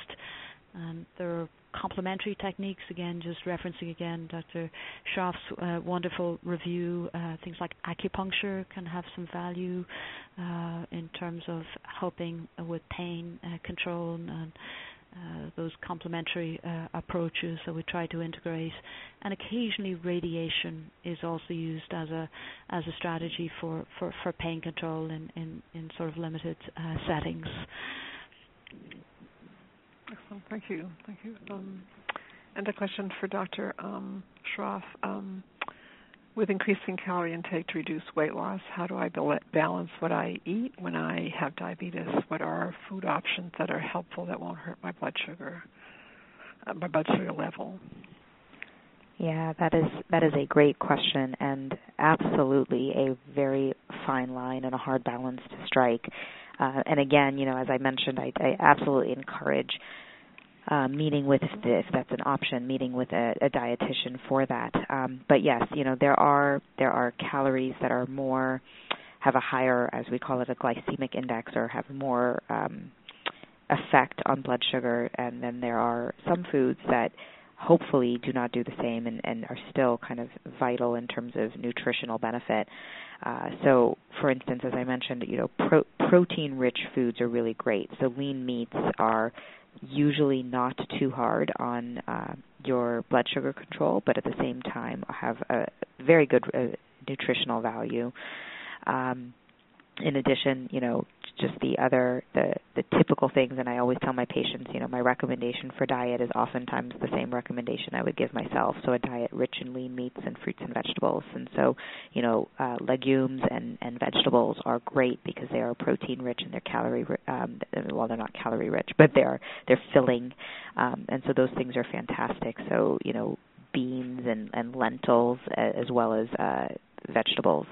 And there are complementary techniques, again, just referencing again Dr. Shroff's uh, wonderful review, uh, things like acupuncture can have some value uh, in terms of helping with pain uh, control and uh, those complementary uh, approaches that we try to integrate. And occasionally radiation is also used as a as a strategy for, for, for pain control in, in, in sort of limited settings. Excellent. Thank you. Thank you. Um, and a question for Dr. Um, Shroff. Um, with increasing calorie intake to reduce weight loss, how do I balance what I eat when I have diabetes? What are food options that are helpful that won't hurt my blood sugar, uh, my blood sugar level? Yeah, that is that is a great question and absolutely a very fine line and a hard balance to strike. Uh, and again, you know, as I mentioned, I, I absolutely encourage uh, meeting with if that's an option, meeting with a, a dietitian for that. Um, but yes, you know, there are there are calories that are more have a higher, as we call it, a glycemic index, or have more um, effect on blood sugar, and then there are some foods that hopefully do not do the same and, and are still kind of vital in terms of nutritional benefit. Uh, so, for instance, as I mentioned, you know, pro- protein-rich foods are really great. So, lean meats are usually not too hard on uh, your blood sugar control, but at the same time have a very good uh, nutritional value. Um, in addition, you know, just the other the the typical things and I always tell my patients, you know, my recommendation for diet is oftentimes the same recommendation I would give myself. So a diet rich in lean meats and fruits and vegetables. And so, you know, uh legumes and and vegetables are great because they are protein rich and they're calorie um well they're not calorie rich, but they're they're filling. Um and so those things are fantastic. So, you know, beans and and lentils as well as uh vegetables.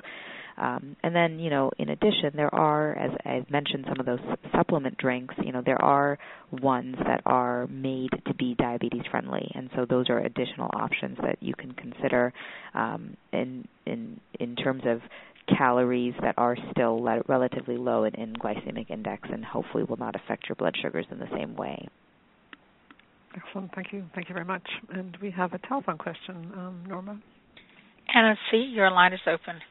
Um, and then, you know, in addition, there are, as I mentioned, some of those supplement drinks. You know, there are ones that are made to be diabetes friendly, and so those are additional options that you can consider um, in in in terms of calories that are still le- relatively low in, in glycemic index, and hopefully will not affect your blood sugars in the same way. Excellent. Thank you. Thank you very much. And we have a telephone question, um, Norma. Anna C., your line is open.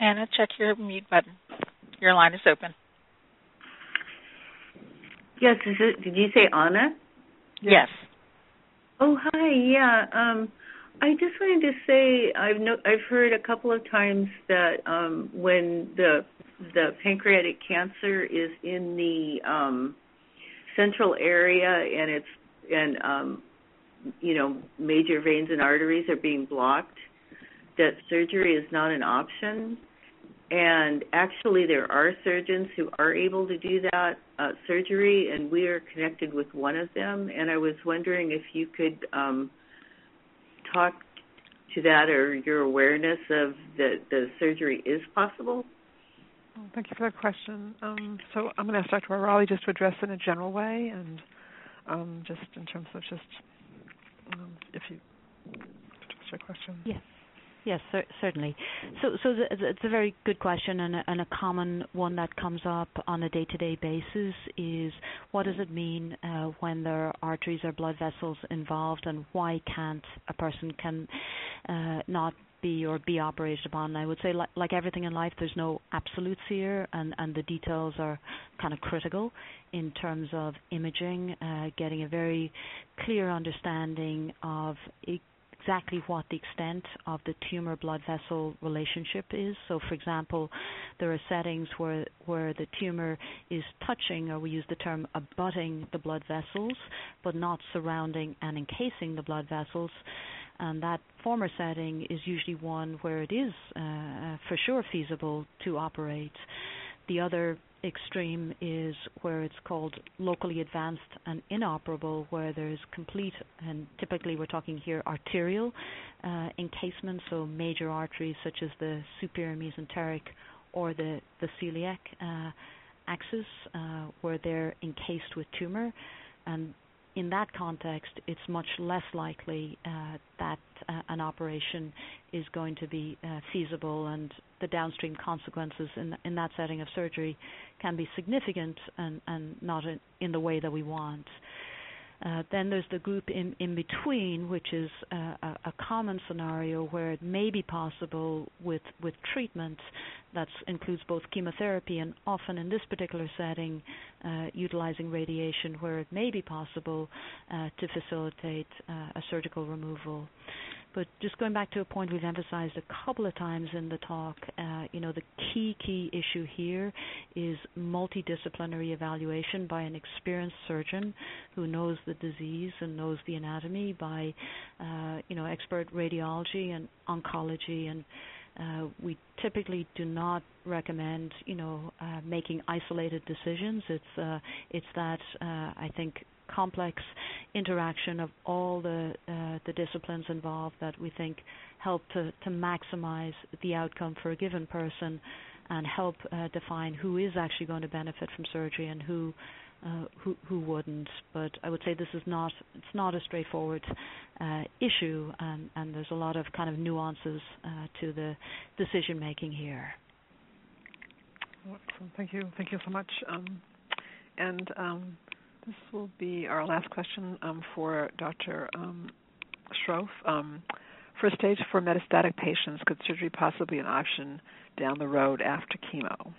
Anna, check your mute button. Your line is open. Yes, is it, did you say Anna? Yes. Oh, hi. Yeah. Um, I just wanted to say I've no, I've heard a couple of times that um, when the the pancreatic cancer is in the um, central area and it's and um, you know major veins and arteries are being blocked, that surgery is not an option. And actually, there are surgeons who are able to do that uh, surgery, and we are connected with one of them. And I was wondering if you could um, talk to that or your awareness of that the surgery is possible. Well, thank you for that question. Um, so I'm going to ask Dr. Raleigh just to address in a general way, and um, just in terms of just um, if you address your question. Yes. Yes, certainly. So, so it's a very good question, and a, and a, common one that comes up on a day-to-day basis is what does it mean uh, when there are arteries or blood vessels involved, and why can't a person can uh, not be or be operated upon. I would say, like, like everything in life, there's no absolutes here, and, and the details are kind of critical in terms of imaging, uh, getting a very clear understanding of exactly what the extent of the tumor blood vessel relationship is. So, for example, there are settings where where the tumor is touching, or we use the term abutting the blood vessels, but not surrounding and encasing the blood vessels. And that former setting is usually one where it is uh, for sure feasible to operate. The other extreme is where it's called locally advanced and inoperable, where there's complete, and typically we're talking here arterial uh, encasement, so major arteries such as the superior mesenteric or the, the celiac uh, axis, uh, where they're encased with tumor. And in that context, it's much less likely uh, that uh, an operation is going to be uh, feasible, and the downstream consequences in, in that setting of surgery can be significant and, and not in, in the way that we want. Uh, then there's the group in, in between, which is uh, a, a, common scenario where it may be possible with, with treatment that includes both chemotherapy and often in this particular setting uh, utilizing radiation where it may be possible uh, to facilitate uh, a surgical removal. But just going back to a point we've emphasized a couple of times in the talk, uh, you know, the key key issue here is multidisciplinary evaluation by an experienced surgeon who knows the disease and knows the anatomy, by uh, you know expert radiology and oncology and uh, we typically do not recommend, you know, uh, making isolated decisions. It's uh, it's that uh, I think complex interaction of all the uh, the disciplines involved that we think help to to maximize the outcome for a given person and help define who is actually going to benefit from surgery and who uh, who who wouldn't. But I would say this is not it's not a straightforward uh, issue, and, and there's a lot of kind of nuances uh, to the decision making here. Thank you. Thank you so much. Um, and um, this will be our last question um, for Dr. Um, Shroff. Um, for stage four metastatic patients, could surgery possibly be an option down the road after chemo?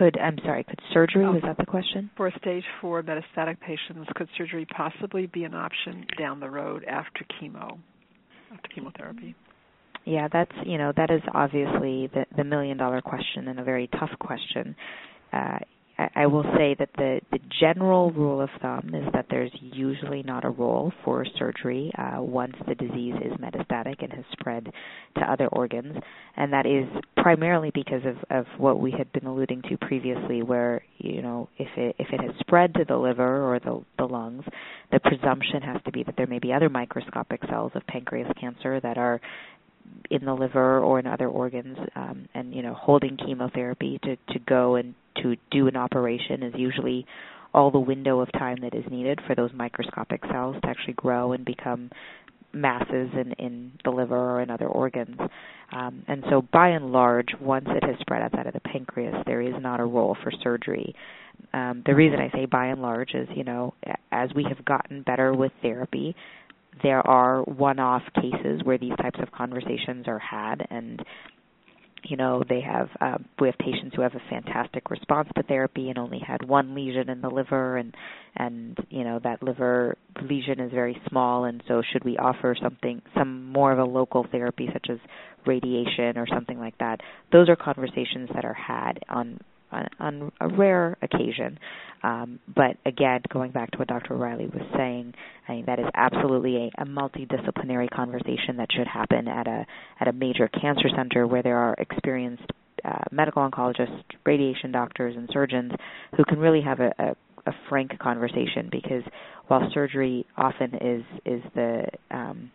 Could I'm sorry, could surgery was that the question? For stage four metastatic patients, could surgery possibly be an option down the road after chemo, after chemotherapy? Yeah, that's you know that is obviously the the million dollar question and a very tough question. Uh, I will say that the, the general rule of thumb is that there's usually not a role for surgery uh, once the disease is metastatic and has spread to other organs, and that is primarily because of, of what we had been alluding to previously, where you know if it if it has spread to the liver or the the lungs, the presumption has to be that there may be other microscopic cells of pancreas cancer that are in the liver or in other organs um, and you know holding chemotherapy to to go and to do an operation is usually all the window of time that is needed for those microscopic cells to actually grow and become masses in, in the liver or in other organs. Um, and so, by and large, once it has spread outside of the pancreas, there is not a role for surgery. Um, the reason I say by and large is, you know, as we have gotten better with therapy, there are one-off cases where these types of conversations are had, and you know they have uh, we have patients who have a fantastic response to therapy and only had one lesion in the liver and and you know that liver lesion is very small. And so should we offer something some more of a local therapy such as radiation or something like that? Those are conversations that are had on on, on a rare occasion. Um, but again, going back to what Dr. O'Reilly was saying, I mean that is absolutely a, a multidisciplinary conversation that should happen at a at a major cancer center where there are experienced uh, medical oncologists, radiation doctors, and surgeons who can really have a, a a frank conversation because while surgery often is is the um,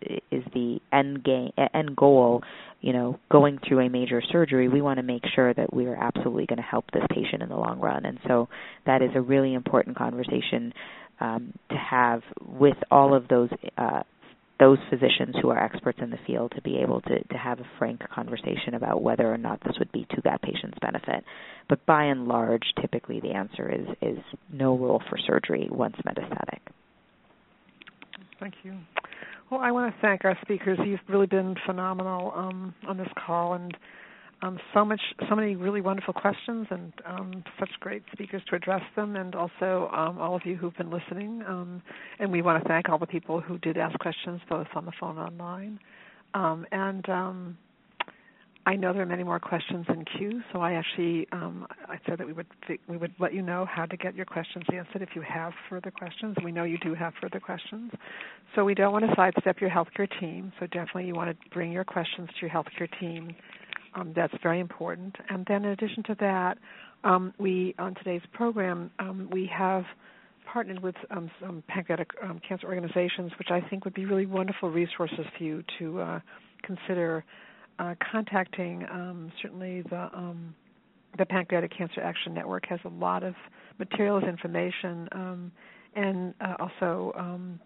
is the end game end goal you know going through a major surgery we want to make sure that we are absolutely going to help this patient in the long run and so that is a really important conversation um, to have with all of those uh, those physicians who are experts in the field to be able to, to have a frank conversation about whether or not this would be to that patient's benefit. But by and large, typically the answer is is no role for surgery once metastatic. Thank you. Well, I want to thank our speakers. You've really been phenomenal um, on this call, and um, so much, so many really wonderful questions, and um, such great speakers to address them, and also um, all of you who've been listening. Um, and we want to thank all the people who did ask questions, both on the phone and online. Um, and I know there are many more questions in queue, so I actually um, I said that we would we would let you know how to get your questions answered if you have further questions. We know you do have further questions, so we don't want to sidestep your healthcare team. So definitely you want to bring your questions to your healthcare team. Um, that's very important. And then in addition to that, um, we on today's program um, we have partnered with um, some pancreatic um, cancer organizations, which I think would be really wonderful resources for you to uh, consider uh, contacting um, certainly the um, the Pancreatic Cancer Action Network has a lot of materials, information, um, and uh, also um,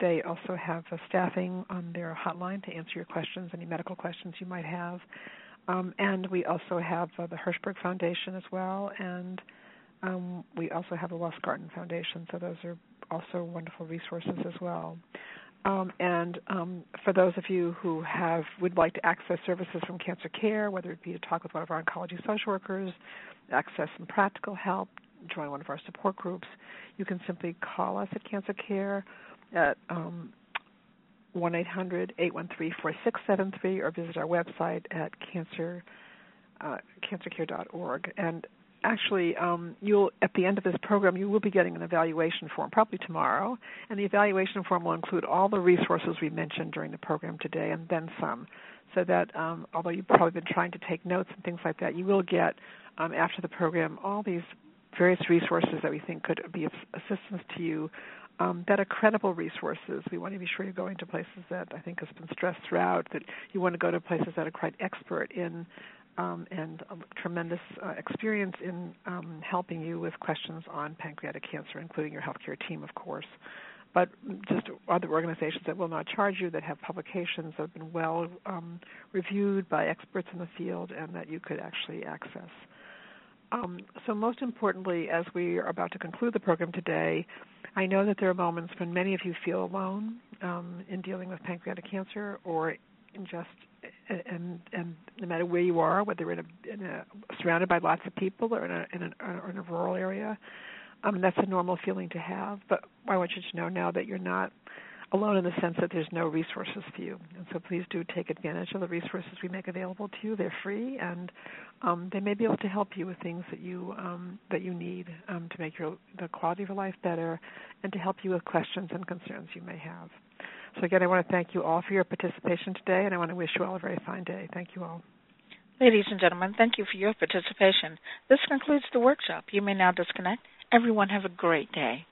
they also have a staffing on their hotline to answer your questions, any medical questions you might have. Um, and we also have uh, the Hirshberg Foundation as well, and um, we also have the Lustgarten Foundation. So those are also wonderful resources as well. Um, and um, for those of you who have would like to access services from Cancer Care, whether it be to talk with one of our oncology social workers, access some practical help, join one of our support groups, you can simply call us at Cancer Care at um, 1-800-813-4673 or visit our website at cancer uh, cancercare.org. And actually um, you'll at the end of this program you will be getting an evaluation form probably tomorrow and the evaluation form will include all the resources we mentioned during the program today and then some so that um, although you've probably been trying to take notes and things like that you will get um, after the program all these various resources that we think could be of assistance to you um, that are credible resources. We want to be sure you're going to places that I think has been stressed throughout, that you want to go to places that are quite expert in um, and tremendous uh, experience in um, helping you with questions on pancreatic cancer, including your healthcare team, of course. But just other organizations that will not charge you, that have publications that have been well um, reviewed by experts in the field, and that you could actually access. Um, so, most importantly, as we are about to conclude the program today, I know that there are moments when many of you feel alone um, in dealing with pancreatic cancer or in just and and no matter where you are, whether in a, in a surrounded by lots of people or in a in or in a rural area, um, that's a normal feeling to have. But I want you to know now that you're not alone in the sense that there's no resources for you. And so please do take advantage of the resources we make available to you. They're free, and um, they may be able to help you with things that you um, that you need um, to make your the quality of your life better, and to help you with questions and concerns you may have. So again, I want to thank you all for your participation today, and I want to wish you all a very fine day. Thank you all. Ladies and gentlemen, thank you for your participation. This concludes the workshop. You may now disconnect. Everyone have a great day.